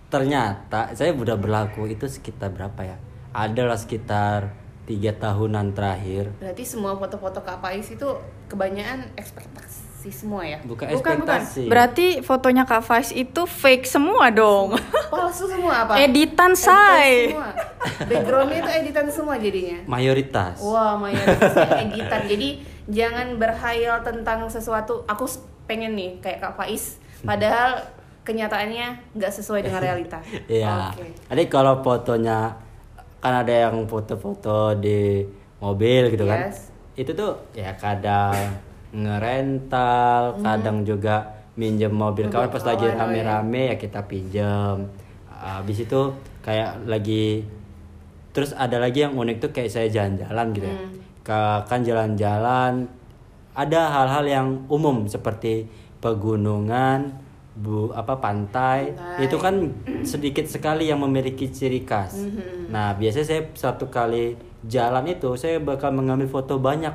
ternyata saya udah berlaku itu sekitar berapa ya? Adalah sekitar tiga tahunan terakhir. Berarti semua foto-foto Kak Faiz itu kebanyakan ekspektasi semua ya. Bukan Bukan, bukan. ekspektasi. Berarti fotonya Kak Faiz itu fake semua dong. Palsu semua apa? Editan, say. semua. Backgroundnya itu editan semua jadinya. mayoritas. Wah, mayoritasnya editan. Jadi jangan berhayal tentang sesuatu. Aku pengen nih kayak Kak Faiz. Padahal kenyataannya nggak sesuai dengan realita. Iya. Oke. Jadi kalau fotonya kan ada yang foto-foto di mobil gitu kan. Yes. Itu tuh ya kadang ngerental, kadang juga minjem mobil kawan pas lagi oh iya. rame-rame ya kita pinjam. Habis itu kayak lagi terus ada lagi yang unik tuh kayak saya jalan-jalan gitu ya. Hmm. Ka- kan jalan-jalan ada hal-hal yang umum seperti pegunungan, bu apa pantai, Pantai. itu kan sedikit sekali yang memiliki ciri khas. Mhm. Nah biasanya saya satu kali jalan itu saya bakal mengambil foto banyak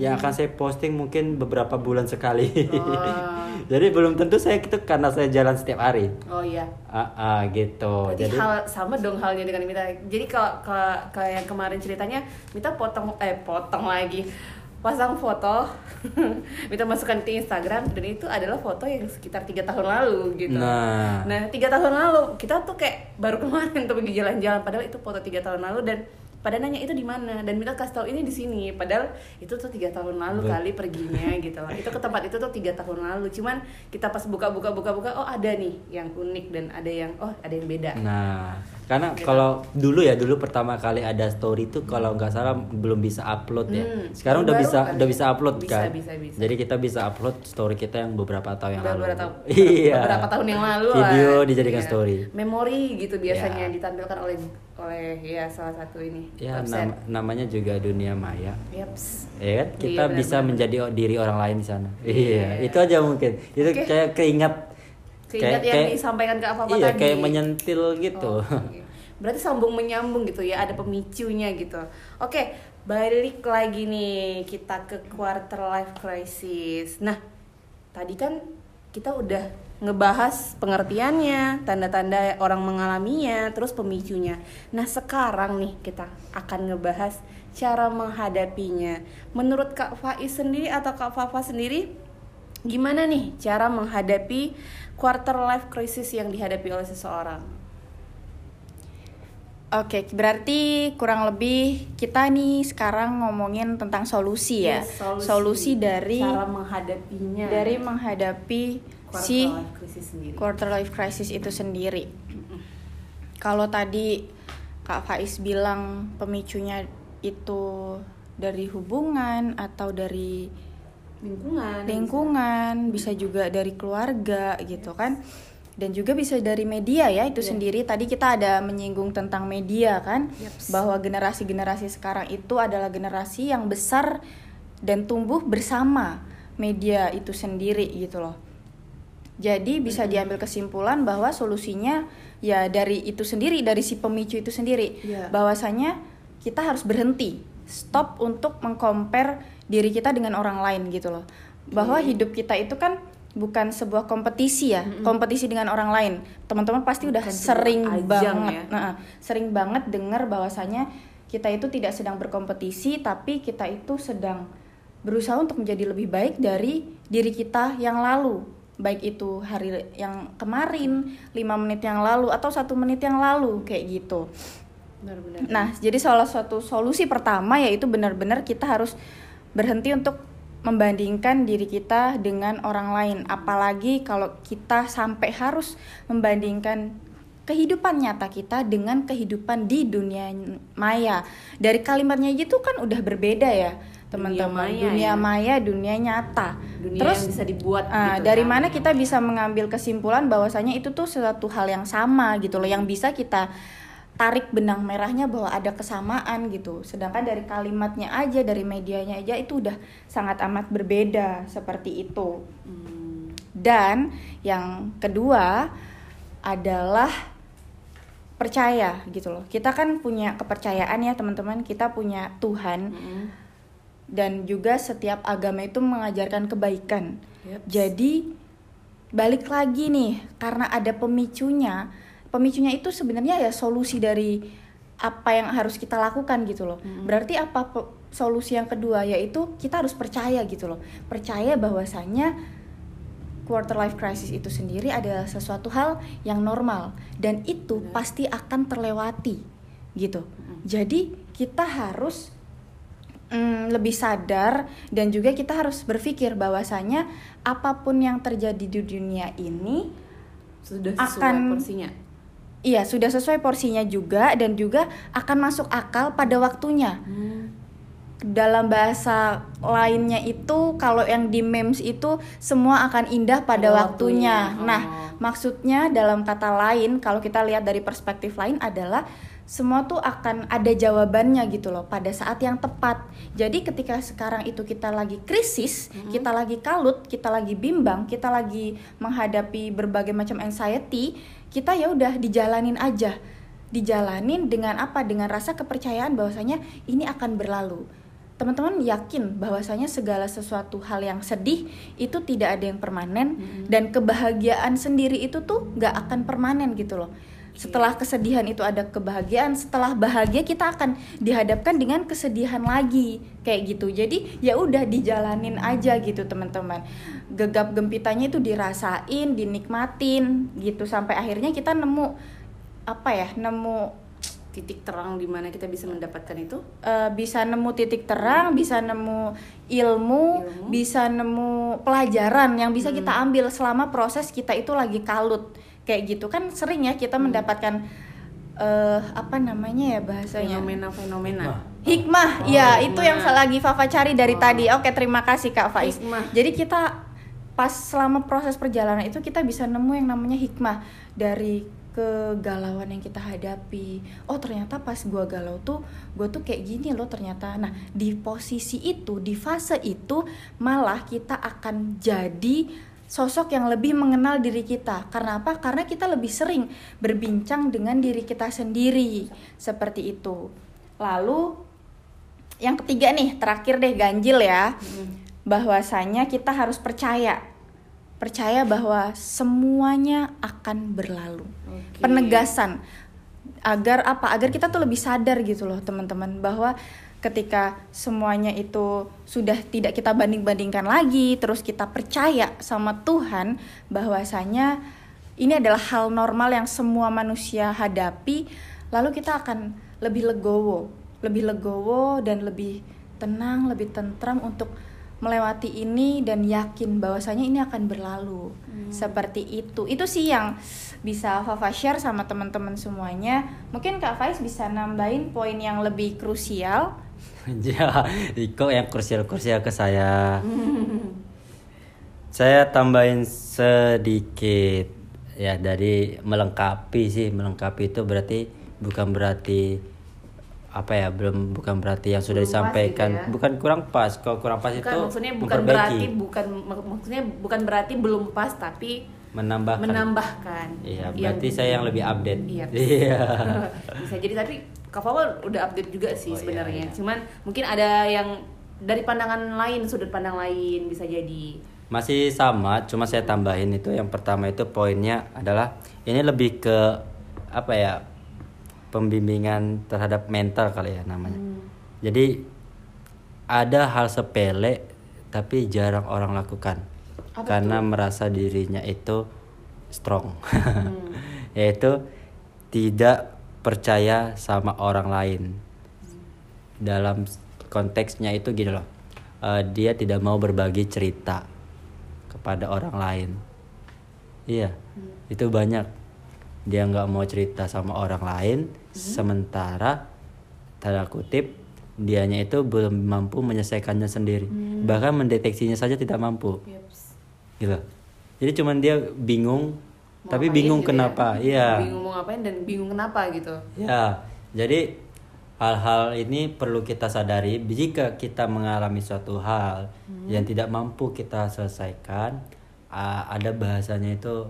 yang akan saya posting mungkin beberapa bulan sekali. Wah. Jadi belum tentu saya itu karena saya jalan setiap hari. Oh iya. Ah, ah, gitu. Berarti Jadi hal sama dong halnya dengan Mita. Jadi kalau kalau kalau yang kemarin ceritanya Mita potong eh potong lagi pasang foto Mita masukkan ke Instagram dan itu adalah foto yang sekitar tiga tahun lalu gitu. Nah. Nah tiga tahun lalu kita tuh kayak baru kemarin tuh pergi jalan-jalan padahal itu foto tiga tahun lalu dan pada nanya itu di mana? Dan Mita kasih tahu ini di sini. Padahal itu tuh tiga tahun lalu Bet- kali perginya gitu loh. Itu ke tempat itu tuh tiga tahun lalu. Cuman kita pas buka-buka buka-buka oh ada nih yang unik dan ada yang oh ada yang beda. Nah, karena kalau dulu ya dulu pertama kali ada story itu kalau nggak salah belum bisa upload ya. Hmm, Sekarang udah bisa udah ya. bisa upload Bisa, kan. bisa, bisa. Jadi kita bisa upload story kita yang beberapa tahun yang Udah lalu. beberapa tahun, iya. beberapa tahun yang lalu Video lah. dijadikan Iya. story. memori gitu biasanya Ya. ditampilkan oleh oleh ya salah satu ini Ya nam- namanya juga dunia maya. Yaps. Ya kan? Iya, Kita benar, bisa benar. menjadi diri orang lain di sana. Iya. Iya, itu aja mungkin. Itu Oke. kayak keingat Keingat yang disampaikan ke apa Iya, tadi. kayak menyentil gitu. Oh, oke. berarti sambung menyambung gitu ya ada pemicunya gitu. Oke balik lagi nih kita ke quarter life crisis. Nah tadi kan kita udah ngebahas pengertiannya tanda-tanda orang mengalaminya terus pemicunya. Nah sekarang nih kita akan ngebahas cara menghadapinya. Menurut Kak Faiz sendiri atau Kak Fafa sendiri gimana nih cara menghadapi quarter life crisis yang dihadapi oleh seseorang Oke, berarti kurang lebih kita nih sekarang ngomongin tentang solusi ya. Yes, solusi. dari cara menghadapinya dari menghadapi quarter si life crisis sendiri. quarter life crisis itu sendiri. Kalau tadi Kak Faiz bilang pemicunya itu dari hubungan atau dari lingkungan lingkungan, bisa juga dari keluarga gitu kan. Dan juga bisa dari media ya itu Iya. sendiri. Tadi kita ada menyinggung tentang media kan, bahwa generasi-generasi sekarang itu adalah generasi yang besar dan tumbuh bersama media itu sendiri gitu loh. Jadi bisa diambil kesimpulan bahwa solusinya ya dari itu sendiri, dari si pemicu itu sendiri. Iya. Bahwasanya kita harus berhenti, stop untuk mengcompare diri kita dengan orang lain gitu loh. Bahwa hidup kita itu kan bukan sebuah kompetisi ya, kompetisi dengan orang lain. Teman-teman pasti udah Bukan sebuah sering banget, ya. nah, sering banget dengar bahwasanya kita itu tidak sedang berkompetisi, tapi kita itu sedang berusaha untuk menjadi lebih baik dari diri kita yang lalu baik itu hari yang kemarin, lima menit yang lalu atau satu menit yang lalu kayak gitu. benar-benar Nah, jadi salah satu solusi pertama yaitu benar-benar kita harus berhenti untuk membandingkan diri kita dengan orang lain. Apalagi kalau kita sampai harus membandingkan kehidupan nyata kita dengan kehidupan di dunia maya. Dari kalimatnya itu kan udah berbeda ya, teman-teman. maya Dunia ya. maya, dunia nyata. dunia Terus yang bisa dibuat Ah, gitu dari kan. mana kita bisa mengambil kesimpulan bahwasanya itu tuh suatu hal yang sama gitu loh yang bisa kita tarik benang merahnya bahwa ada kesamaan gitu. Sedangkan dari kalimatnya aja, dari medianya aja itu udah sangat amat berbeda seperti itu. Hmm, Dan yang kedua adalah percaya gitu loh. Kita kan punya kepercayaan ya teman-teman. Kita punya Tuhan dan juga setiap agama itu mengajarkan kebaikan. Yep. Jadi balik lagi nih karena ada pemicunya. Pemicunya itu sebenarnya ya solusi dari apa yang harus kita lakukan gitu loh. Berarti apa solusi yang kedua yaitu kita harus percaya gitu loh. Percaya bahwasanya quarter life crisis itu sendiri adalah sesuatu hal yang normal dan itu Benar. pasti akan terlewati gitu. Jadi kita harus mm, lebih sadar dan juga kita harus berpikir bahwasanya apa pun yang terjadi di dunia ini sudah sesuai Akan- porsinya iya sudah sesuai porsinya juga dan juga akan masuk akal pada waktunya. Hmm, Dalam bahasa lainnya itu kalau yang di memes itu semua akan indah pada Pada waktunya. waktunya. Nah, Oh. maksudnya dalam kata lain kalau kita lihat dari perspektif lain adalah semua tuh akan ada jawabannya gitu loh pada saat yang tepat. Jadi ketika sekarang itu kita lagi krisis, kita lagi kalut, kita lagi bimbang, kita lagi menghadapi berbagai macam anxiety, kita ya udah dijalanin aja. Dijalanin dengan apa? Dengan rasa kepercayaan bahwasanya ini akan berlalu. Teman-teman yakin bahwasanya segala sesuatu hal yang sedih itu tidak ada yang permanen dan kebahagiaan sendiri itu tuh nggak akan permanen gitu loh. Setelah kesedihan itu ada kebahagiaan, setelah bahagia kita akan dihadapkan dengan kesedihan lagi kayak gitu. Jadi ya udah dijalanin aja gitu teman-teman. Gegap gempitanya itu dirasain, dinikmatin gitu sampai akhirnya kita nemu apa ya? Nemu titik terang di mana kita bisa mendapatkan itu eh, bisa nemu titik terang, bisa nemu ilmu, Ilmu. bisa nemu pelajaran yang bisa kita ambil selama proses kita itu lagi kalut kayak gitu kan sering ya kita mendapatkan eh apa namanya ya bahasanya? Fenomena-fenomena. Nah, hikmah. Oh, ya hikmah. itu yang lagi Fafa cari dari Oh. tadi. Oke terima kasih Kak Faiz. Hikmah. jadi kita pas selama proses perjalanan itu kita bisa nemu yang namanya hikmah dari kegalauan yang kita hadapi. Oh ternyata pas gua galau tuh gua tuh kayak gini loh ternyata. Nah di posisi itu di fase itu malah kita akan jadi sosok yang lebih mengenal diri kita. Karena apa? Karena kita lebih sering berbincang dengan diri kita sendiri. Seperti itu. Lalu yang ketiga nih, terakhir deh ganjil ya. Bahwasanya kita harus percaya. Percaya bahwa semuanya akan berlalu. Oke. Penegasan agar apa? Agar kita tuh lebih sadar gitu loh, teman-teman, bahwa ketika semuanya itu sudah tidak kita banding-bandingkan lagi, terus kita percaya sama Tuhan bahwasanya ini adalah hal normal yang semua manusia hadapi, lalu kita akan lebih legowo, lebih legowo dan lebih tenang, lebih tentram untuk melewati ini dan yakin bahwasanya ini akan berlalu. Seperti itu. Itu sih yang bisa Fafa share sama teman-teman semuanya. Mungkin Kak Faiz bisa nambahin poin yang lebih krusial. Ya kok yang krusial-krusial ke saya saya tambahin sedikit ya dari melengkapi sih melengkapi itu berarti bukan berarti apa ya belum bukan berarti yang sudah Belum pas disampaikan gitu ya. bukan kurang pas kalau kurang pas Bukan itu maksudnya bukan memperbaiki, berarti bukan mak- maksudnya bukan berarti belum pas tapi menambahkan menambahkan. iya Yang- berarti saya yang lebih update Iya. iya Bisa jadi tapi Kak Fawal udah update juga sih Oh, iya, sebenarnya. iya. Cuman mungkin ada yang dari pandangan lain, sudut pandang lain bisa jadi. Masih sama, cuma saya tambahin itu yang pertama itu poinnya adalah ini lebih ke apa ya? pembimbingan terhadap mental kali ya namanya. Jadi ada hal sepele tapi jarang orang lakukan. karena merasa dirinya itu strong. Yaitu tidak percaya sama orang lain. Dalam konteksnya itu gini loh. eh, dia tidak mau berbagi cerita kepada orang lain. Iya, itu banyak. Dia nggak mau cerita sama orang lain, sementara tanda kutip dianya itu belum mampu menyelesaikannya sendiri. Bahkan mendeteksinya saja tidak mampu. Gitu. Jadi cuman dia bingung, Mau tapi ngapain bingung gitu ya. kenapa. Iya. Bingung mau ngapain dan bingung kenapa gitu. Ya, jadi hal-hal ini perlu kita sadari jika kita mengalami suatu hal yang tidak mampu kita selesaikan, ada bahasanya itu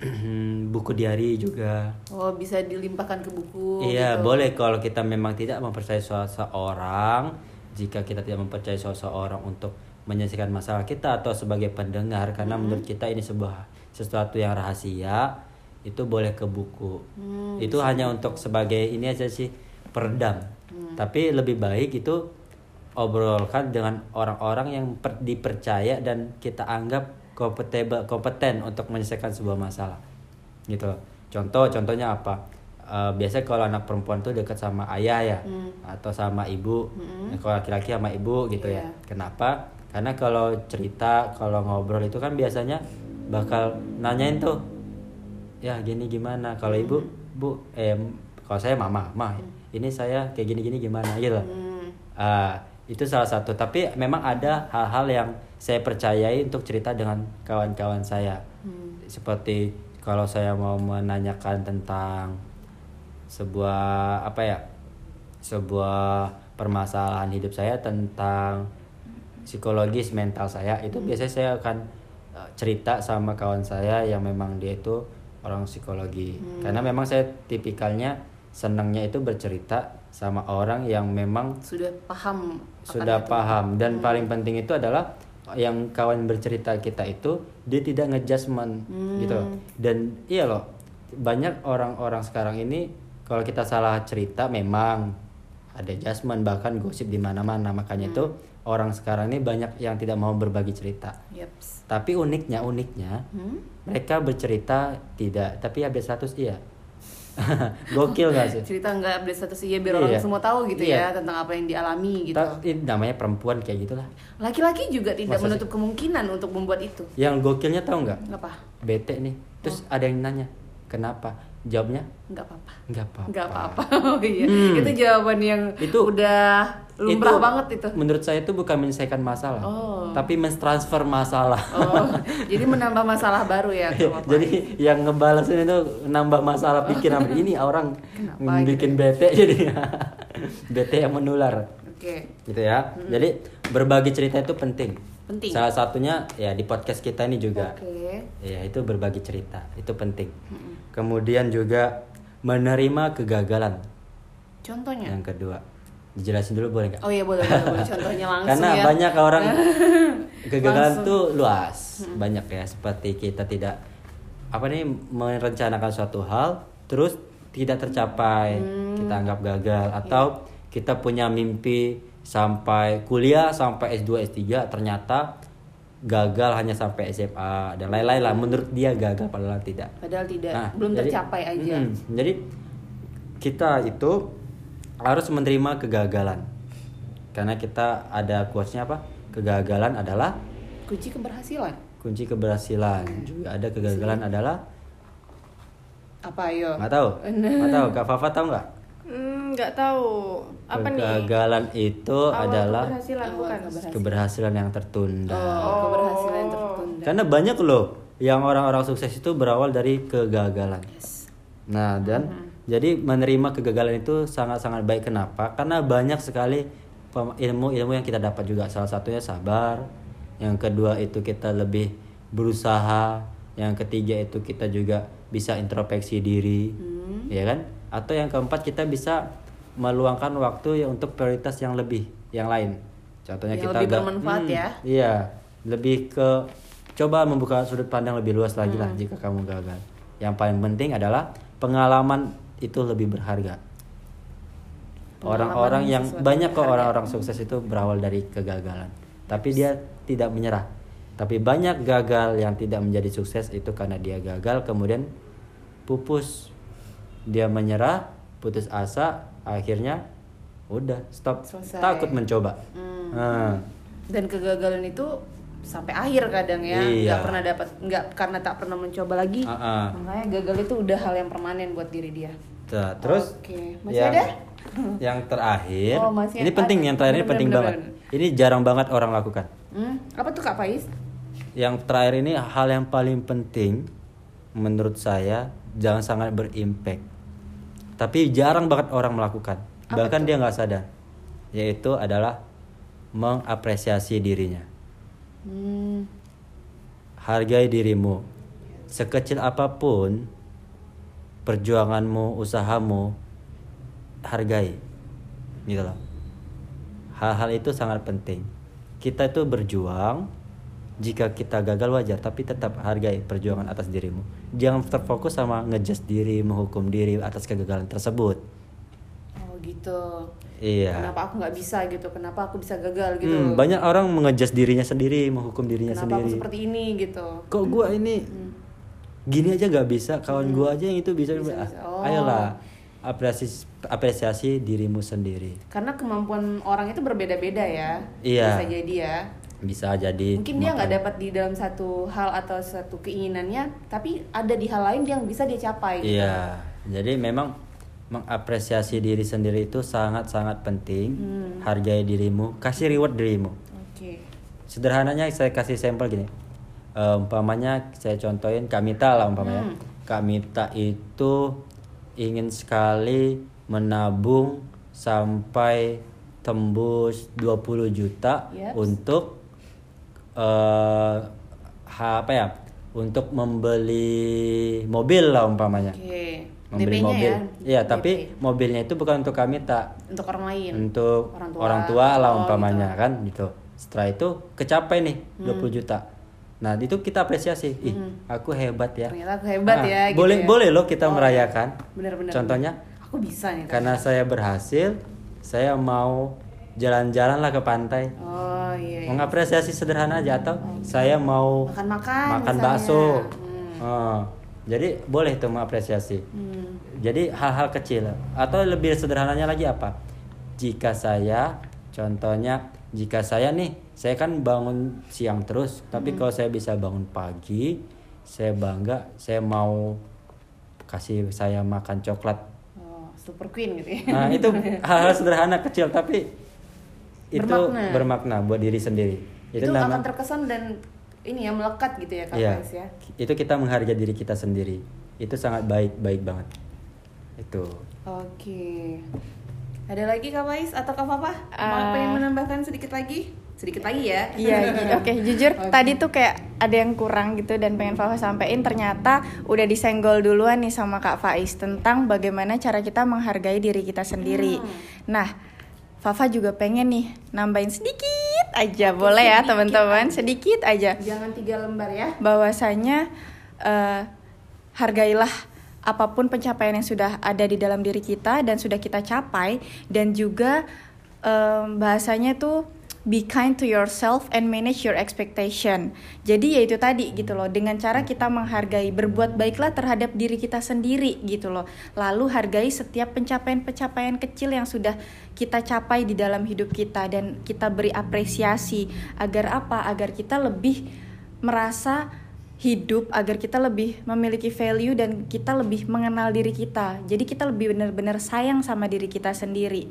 buku diari juga. Oh, bisa dilimpahkan ke buku iya, gitu. boleh kalau kita memang tidak mempercayai seseorang, jika kita tidak mempercayai seseorang untuk menyelesaikan masalah kita atau sebagai pendengar karena menurut kita ini sebuah sesuatu yang rahasia, itu boleh ke buku. itu hanya untuk sebagai ini aja sih peredam. Tapi lebih baik itu obrolkan dengan orang-orang yang per- dipercaya dan kita anggap kompeten kompeten untuk menyelesaikan sebuah masalah. Gitu. Contoh contohnya apa? Eh, biasanya kalau anak perempuan tuh dekat sama ayah ya atau sama ibu. Nah, kalau laki-laki sama ibu gitu ya. Iya. kenapa? Karena kalau cerita kalau ngobrol itu kan biasanya bakal nanyain tuh ya gini gimana? Kalau ibu bu eh kalau saya mama mah ini saya kayak gini gini gimana? Gitu. Hmm. Ah, itu salah satu. Tapi memang ada hal-hal yang saya percayai untuk cerita dengan kawan-kawan saya. Seperti kalau saya mau menanyakan tentang sebuah apa ya sebuah permasalahan hidup saya tentang psikologis mental saya itu biasanya saya akan uh, cerita sama kawan saya yang memang dia itu orang psikologi. Karena memang saya tipikalnya senangnya itu bercerita sama orang yang memang Sudah paham sudah itu. paham. Dan paling penting itu adalah yang kawan bercerita kita itu dia tidak ngejudgment gitu loh. dan iya loh banyak orang-orang sekarang ini kalau kita salah cerita memang ada judgment bahkan gosip di mana-mana. Makanya itu orang sekarang ini banyak yang tidak mau berbagi cerita. Yups. Tapi uniknya uniknya Hmm? mereka bercerita tidak tapi update status iya gokil gak sih Cerita nggak update status iya biar orang Iya. semua tahu gitu Iya. ya tentang apa yang dialami gitu. Ta- ini namanya perempuan kayak gitulah Laki-laki juga tidak Masa sih? menutup kemungkinan untuk membuat itu. yang gokilnya tahu nggak Apa? bete nih terus ada yang nanya kenapa jawabnya Nggak apa-apa. nggak apa Nggak apa-apa. Oh iya. Hmm. Itu jawaban yang Itu- udah lumrah banget itu. menurut saya itu bukan menyelesaikan masalah Oh. tapi mentransfer masalah Oh, jadi menambah masalah baru ya. Jadi yang ngebalasin itu nambah masalah pikiran ini orang Kenapa bikin bete jadi bete yang menular Oke. gitu ya jadi berbagi cerita itu penting Penting. Salah satunya ya di podcast kita ini juga. Oke. Ya itu berbagi cerita, itu penting. Kemudian juga menerima kegagalan. Contohnya. Yang kedua, dijelasin dulu boleh nggak? Oh iya boleh boleh, boleh. contohnya langsung Karena ya. banyak orang kegagalan Langsung. tuh luas, banyak ya. Seperti kita tidak apa nih merencanakan suatu hal, terus tidak tercapai, Hmm. kita anggap gagal. Atau kita punya mimpi sampai kuliah, sampai S2, S3, ternyata gagal hanya sampai SMA dan lain-lain lah. Menurut dia gagal, padahal tidak. Padahal tidak, Nah, belum jadi- tercapai aja. Mm, jadi kita itu harus menerima kegagalan. Karena kita ada quotes-nya apa? Kegagalan adalah Kunci keberhasilan. kunci keberhasilan. Juga ada kegagalan adalah Apa ayo? nggak tahu. Nggak tahu. Kak Fafa tahu nggak? Hmm, nggak tahu. Apa nih? Kegagalan itu Awal adalah keberhasilan Awal bukan? keberhasilan. keberhasilan yang tertunda. Oh, keberhasilan tertunda. Karena banyak loh yang orang-orang sukses itu berawal dari kegagalan. Nah, dan jadi menerima kegagalan itu sangat-sangat baik. Kenapa? Karena banyak sekali ilmu-ilmu yang kita dapat juga. Salah satunya sabar. Yang kedua itu kita lebih berusaha. Yang ketiga itu kita juga bisa introspeksi diri, ya kan? Atau yang keempat kita bisa meluangkan waktu ya untuk prioritas yang lebih, yang lain. Contohnya Yang kita lebih agak- bermanfaat Hmm, ya. Iya, lebih ke coba membuka sudut pandang lebih luas lagi Hmm. lah jika kamu gagal. Yang paling penting adalah pengalaman itu lebih berharga. Orang-orang yang banyak kok orang-orang sukses itu berawal dari kegagalan, tapi dia tidak menyerah. Tapi banyak gagal yang tidak menjadi sukses itu karena dia gagal kemudian pupus. Dia menyerah, putus asa, akhirnya udah stop, Selesai. takut mencoba. Hmm. Nah, Dan kegagalan itu sampai akhir kadang ya, Iya. nggak pernah dapat, nggak karena tak pernah mencoba lagi. ah, ah. Makanya gagal itu udah hal yang permanen buat diri dia. Nah, terus Oke, masih yang, ada? yang terakhir, Oh, masih ini penting yang terakhir ini penting bener, banget. bener. Ini jarang banget orang lakukan. Hmm, apa tuh Kak Pais? Yang terakhir ini hal yang paling penting menurut saya jangan sangat berimpact. Tapi jarang banget orang melakukan. Apa Bahkan tuh? dia nggak sadar. Yaitu adalah mengapresiasi dirinya. Hmm, Hargai dirimu. Sekecil apa pun perjuanganmu, usahamu, hargai. Gitu loh. Hal-hal itu sangat penting. Kita itu berjuang, jika kita gagal wajar, tapi tetap hargai perjuangan atas dirimu. Jangan terfokus sama ngejudge diri, menghukum diri atas kegagalan tersebut. oh gitu. Iya. Kenapa aku nggak bisa gitu? Kenapa aku bisa gagal gitu? Hmm, banyak orang mengejudge dirinya sendiri, menghukum dirinya Kenapa aku sendiri. seperti ini gitu? kok gua ini gini aja nggak bisa kawan gua aja yang itu bisa, Bisa, Ah, bisa. Oh. ayolah apresiasi apresiasi dirimu sendiri Karena kemampuan orang itu berbeda-beda ya. Iya. Bisa jadi ya. Bisa jadi Mungkin dia nggak dapat di dalam satu hal atau satu keinginannya, tapi ada di hal lain yang bisa dia capai. gitu. iya jadi memang mengapresiasi diri sendiri itu sangat sangat penting Hmm. hargai dirimu kasih reward dirimu Oke. sederhananya saya kasih sampel gini Eh, umpamanya saya contohin Kak Mita lah umpamanya Hmm. Kak Mita itu ingin sekali menabung sampai tembus 20 juta Yaps. untuk ha- apa ya untuk membeli mobil lah umpamanya Oke. membeli mobil ya. iya DP. tapi mobilnya itu bukan untuk Kak Mita untuk orang lain. untuk Orang orang tua. tua, lah Oh, umpamanya gitu. kan gitu. Setelah itu kecapai nih Hmm. 20 juta. Nah, itu kita apresiasi. Ih, aku hebat ya. Ternyata aku hebat Ah, ya, gitu boleh ya. boleh loh kita Oh, merayakan. Bener-bener. Contohnya Aku bisa nih. karena saya berhasil, saya mau jalan-jalan lah ke pantai. Oh iya. iya. Mengapresiasi sederhana aja atau saya mau Makan-makan makan bakso. Hmm. Oh, jadi boleh tuh mengapresiasi. Hmm. Jadi hal-hal kecil atau lebih sederhananya lagi apa? Jika saya contohnya jika saya nih saya kan bangun siang terus, tapi kalau saya bisa bangun pagi, saya bangga, saya mau kasih saya makan coklat. Oh, super queen gitu ya. Nah, itu hal-hal sederhana kecil tapi itu Bermakna. bermakna, buat diri sendiri. itu nama- akan terkesan dan ini ya melekat gitu ya Kak Iya. Faiz ya. Itu kita menghargai diri kita sendiri. Itu sangat baik, baik banget. Itu. Oke. Ada lagi Kak Faiz atau Kak Papa? Mau Ah. pengen menambahkan sedikit lagi? sedikit lagi ya Iya, gitu. oke jujur tadi tuh kayak ada yang kurang gitu dan pengen Fafa sampein ternyata udah disenggol duluan nih sama Kak Faiz tentang bagaimana cara kita menghargai diri kita sendiri. Nah, Fafa juga pengen nih nambahin sedikit aja. Boleh ya teman-teman? sedikit aja. Jangan tiga lembar ya. Bahwasanya eh, hargailah apa pun pencapaian yang sudah ada di dalam diri kita dan sudah kita capai. Dan juga em, bahasanya tuh be kind to yourself and manage your expectation. Jadi ya itu tadi gitu loh dengan cara kita menghargai berbuat baiklah terhadap diri kita sendiri gitu loh. Lalu hargai setiap pencapaian-pencapaian kecil yang sudah kita capai di dalam hidup kita dan kita beri apresiasi agar apa? Agar kita lebih merasa hidup agar kita lebih memiliki value dan kita lebih mengenal diri kita. Jadi kita lebih benar-benar sayang sama diri kita sendiri.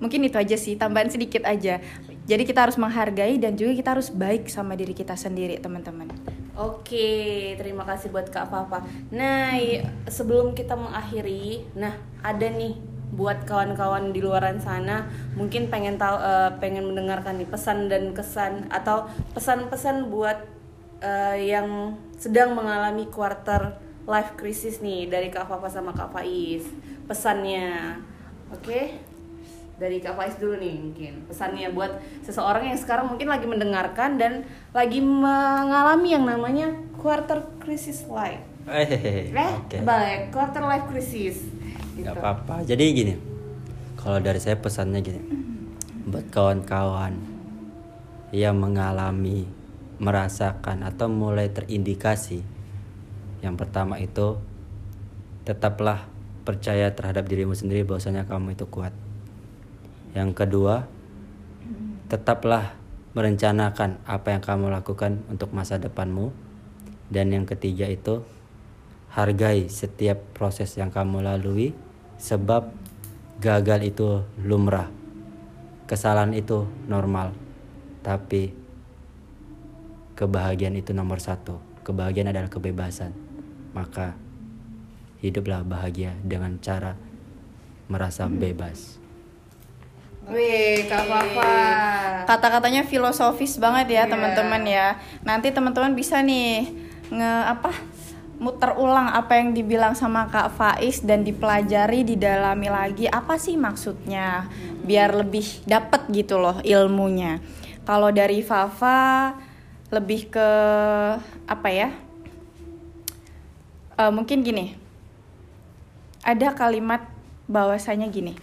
Mungkin itu aja sih, tambahan sedikit aja. Jadi kita harus menghargai dan juga kita harus baik sama diri kita sendiri, teman-teman. Oke, terima kasih buat Kak Papa. Nah, sebelum kita mengakhiri, nah ada nih buat kawan-kawan di luaran sana mungkin pengen tahu eh, pengen mendengarkan nih pesan dan kesan atau pesan-pesan buat eh, yang sedang mengalami quarter life crisis nih dari Kak Papa sama Kak Faiz. Pesannya. Oke? Dari Kak Faiz dulu nih mungkin pesannya buat seseorang yang sekarang mungkin lagi mendengarkan dan lagi mengalami yang namanya quarter crisis life. Eh, Eh, oke. balik quarter life crisis. Gitu. Gak apa-apa. Jadi gini, kalau dari saya pesannya gini, buat kawan-kawan yang mengalami, merasakan atau mulai terindikasi, yang pertama itu tetaplah percaya terhadap dirimu sendiri bahwasanya kamu itu kuat. Yang kedua, tetaplah merencanakan apa yang kamu lakukan untuk masa depanmu. Dan yang ketiga itu hargai setiap proses yang kamu lalui sebab gagal itu lumrah. Kesalahan itu normal. Tapi kebahagiaan itu nomor satu. Kebahagiaan adalah kebebasan. Maka hiduplah bahagia dengan cara merasa bebas. Wih, Kak Papa. Kata-katanya filosofis banget ya Iya. teman-teman ya. Nanti teman-teman bisa nih nge apa muter ulang apa yang dibilang sama Kak Faiz dan dipelajari didalami lagi apa sih maksudnya biar lebih dapet gitu loh ilmunya. Kalau dari Fafa lebih ke apa ya? Eh, mungkin gini. Ada kalimat bahwasanya gini.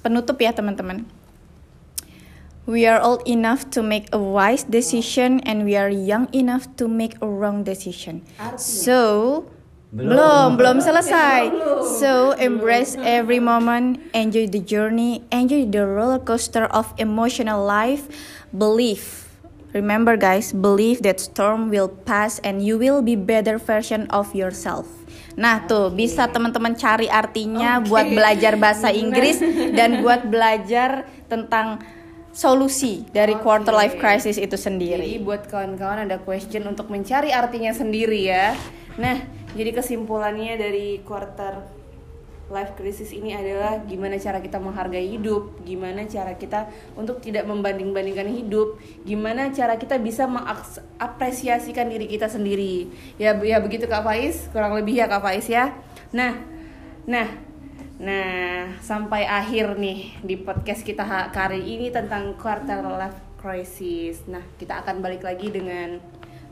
Penutup ya teman-teman. We are old enough to make a wise decision and we are young enough to make a wrong decision. So, belum, belum selesai. So, embrace every moment, enjoy the journey, enjoy the roller coaster of emotional life. Believe. Remember guys, believe that storm will pass and you will be better version of yourself. Nah tuh bisa teman-teman cari artinya buat belajar bahasa Inggris dan buat belajar tentang solusi dari quarter life crisis itu Jadi sendiri. buat kawan-kawan ada question untuk mencari artinya sendiri ya. Nah, jadi kesimpulannya dari quarter life crisis ini adalah gimana cara kita menghargai hidup, gimana cara kita untuk tidak membanding-bandingkan hidup, gimana cara kita bisa mengapresiasikan diri kita sendiri. Ya ya begitu Kak Faiz, kurang lebih ya Kak Faiz ya. Nah, nah Nah, sampai akhir nih di podcast kita kali ini tentang quarter life crisis. Nah, kita akan balik lagi dengan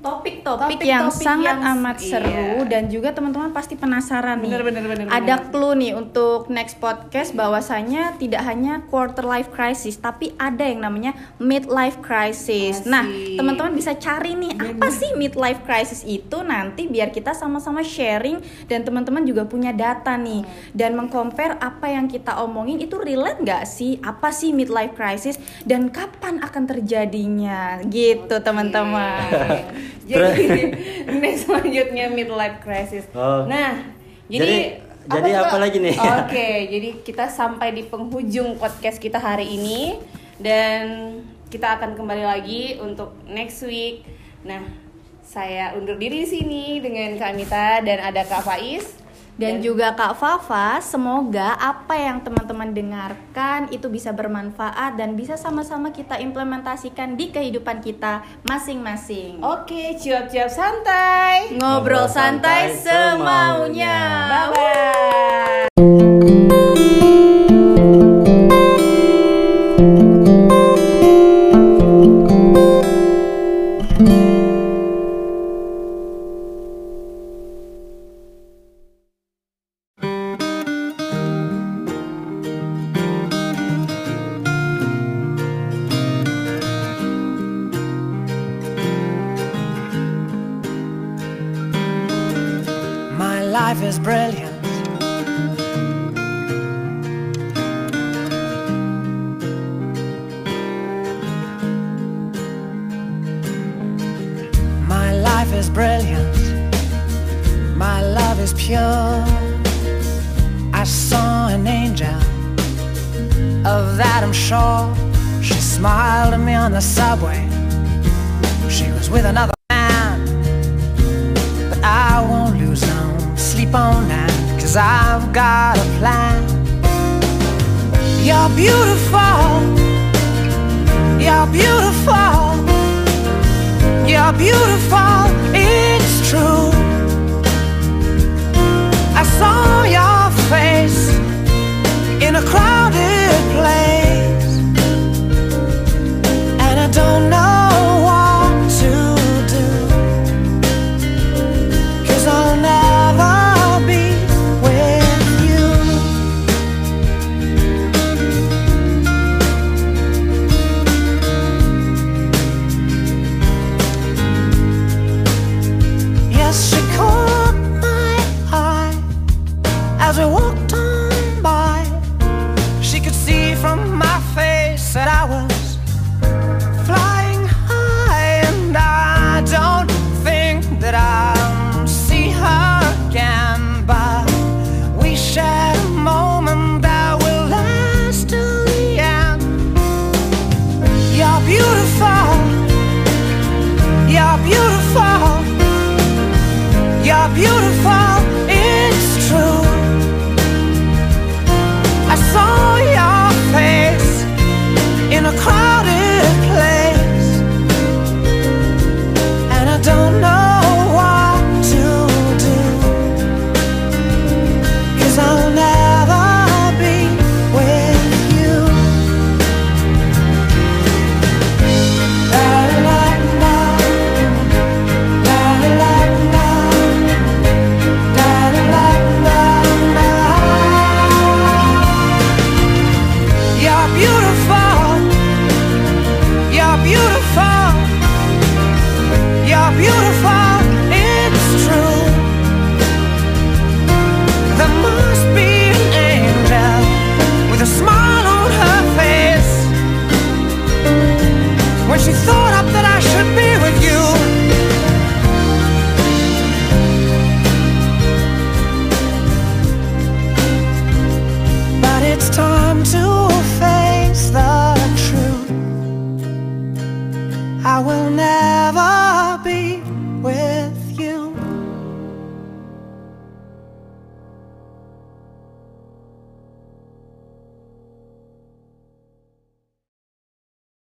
Topik-topik yang sangat yang- amat iya. seru dan juga teman-teman pasti penasaran nih. Bener, bener, bener, Ada bener. clue nih untuk next podcast bahwasanya tidak hanya quarter life crisis tapi ada yang namanya midlife crisis. Asik. Nah, teman-teman bisa cari nih apa sih midlife crisis itu nanti biar kita sama-sama sharing dan teman-teman juga punya data nih dan mengcompare apa yang kita omongin itu relate nggak sih? Apa sih midlife crisis dan kapan akan terjadinya? Gitu, teman-teman. Jadi next selanjutnya midlife crisis. Oh. Nah, Jadi- jadi jadi apa lagi nih? Oke, jadi kita sampai di penghujung podcast kita hari ini dan kita akan kembali lagi untuk next week. Nah, saya undur diri di sini dengan Kak dan ada Kak Faiz dan, dan juga Kak Fafa, semoga apa yang teman-teman dengarkan itu bisa bermanfaat dan bisa sama-sama kita implementasikan di kehidupan kita masing-masing. Oke, jawab-jawab santai. Ngobrol, Ngobrol santai, santai semaunya. Bye bye.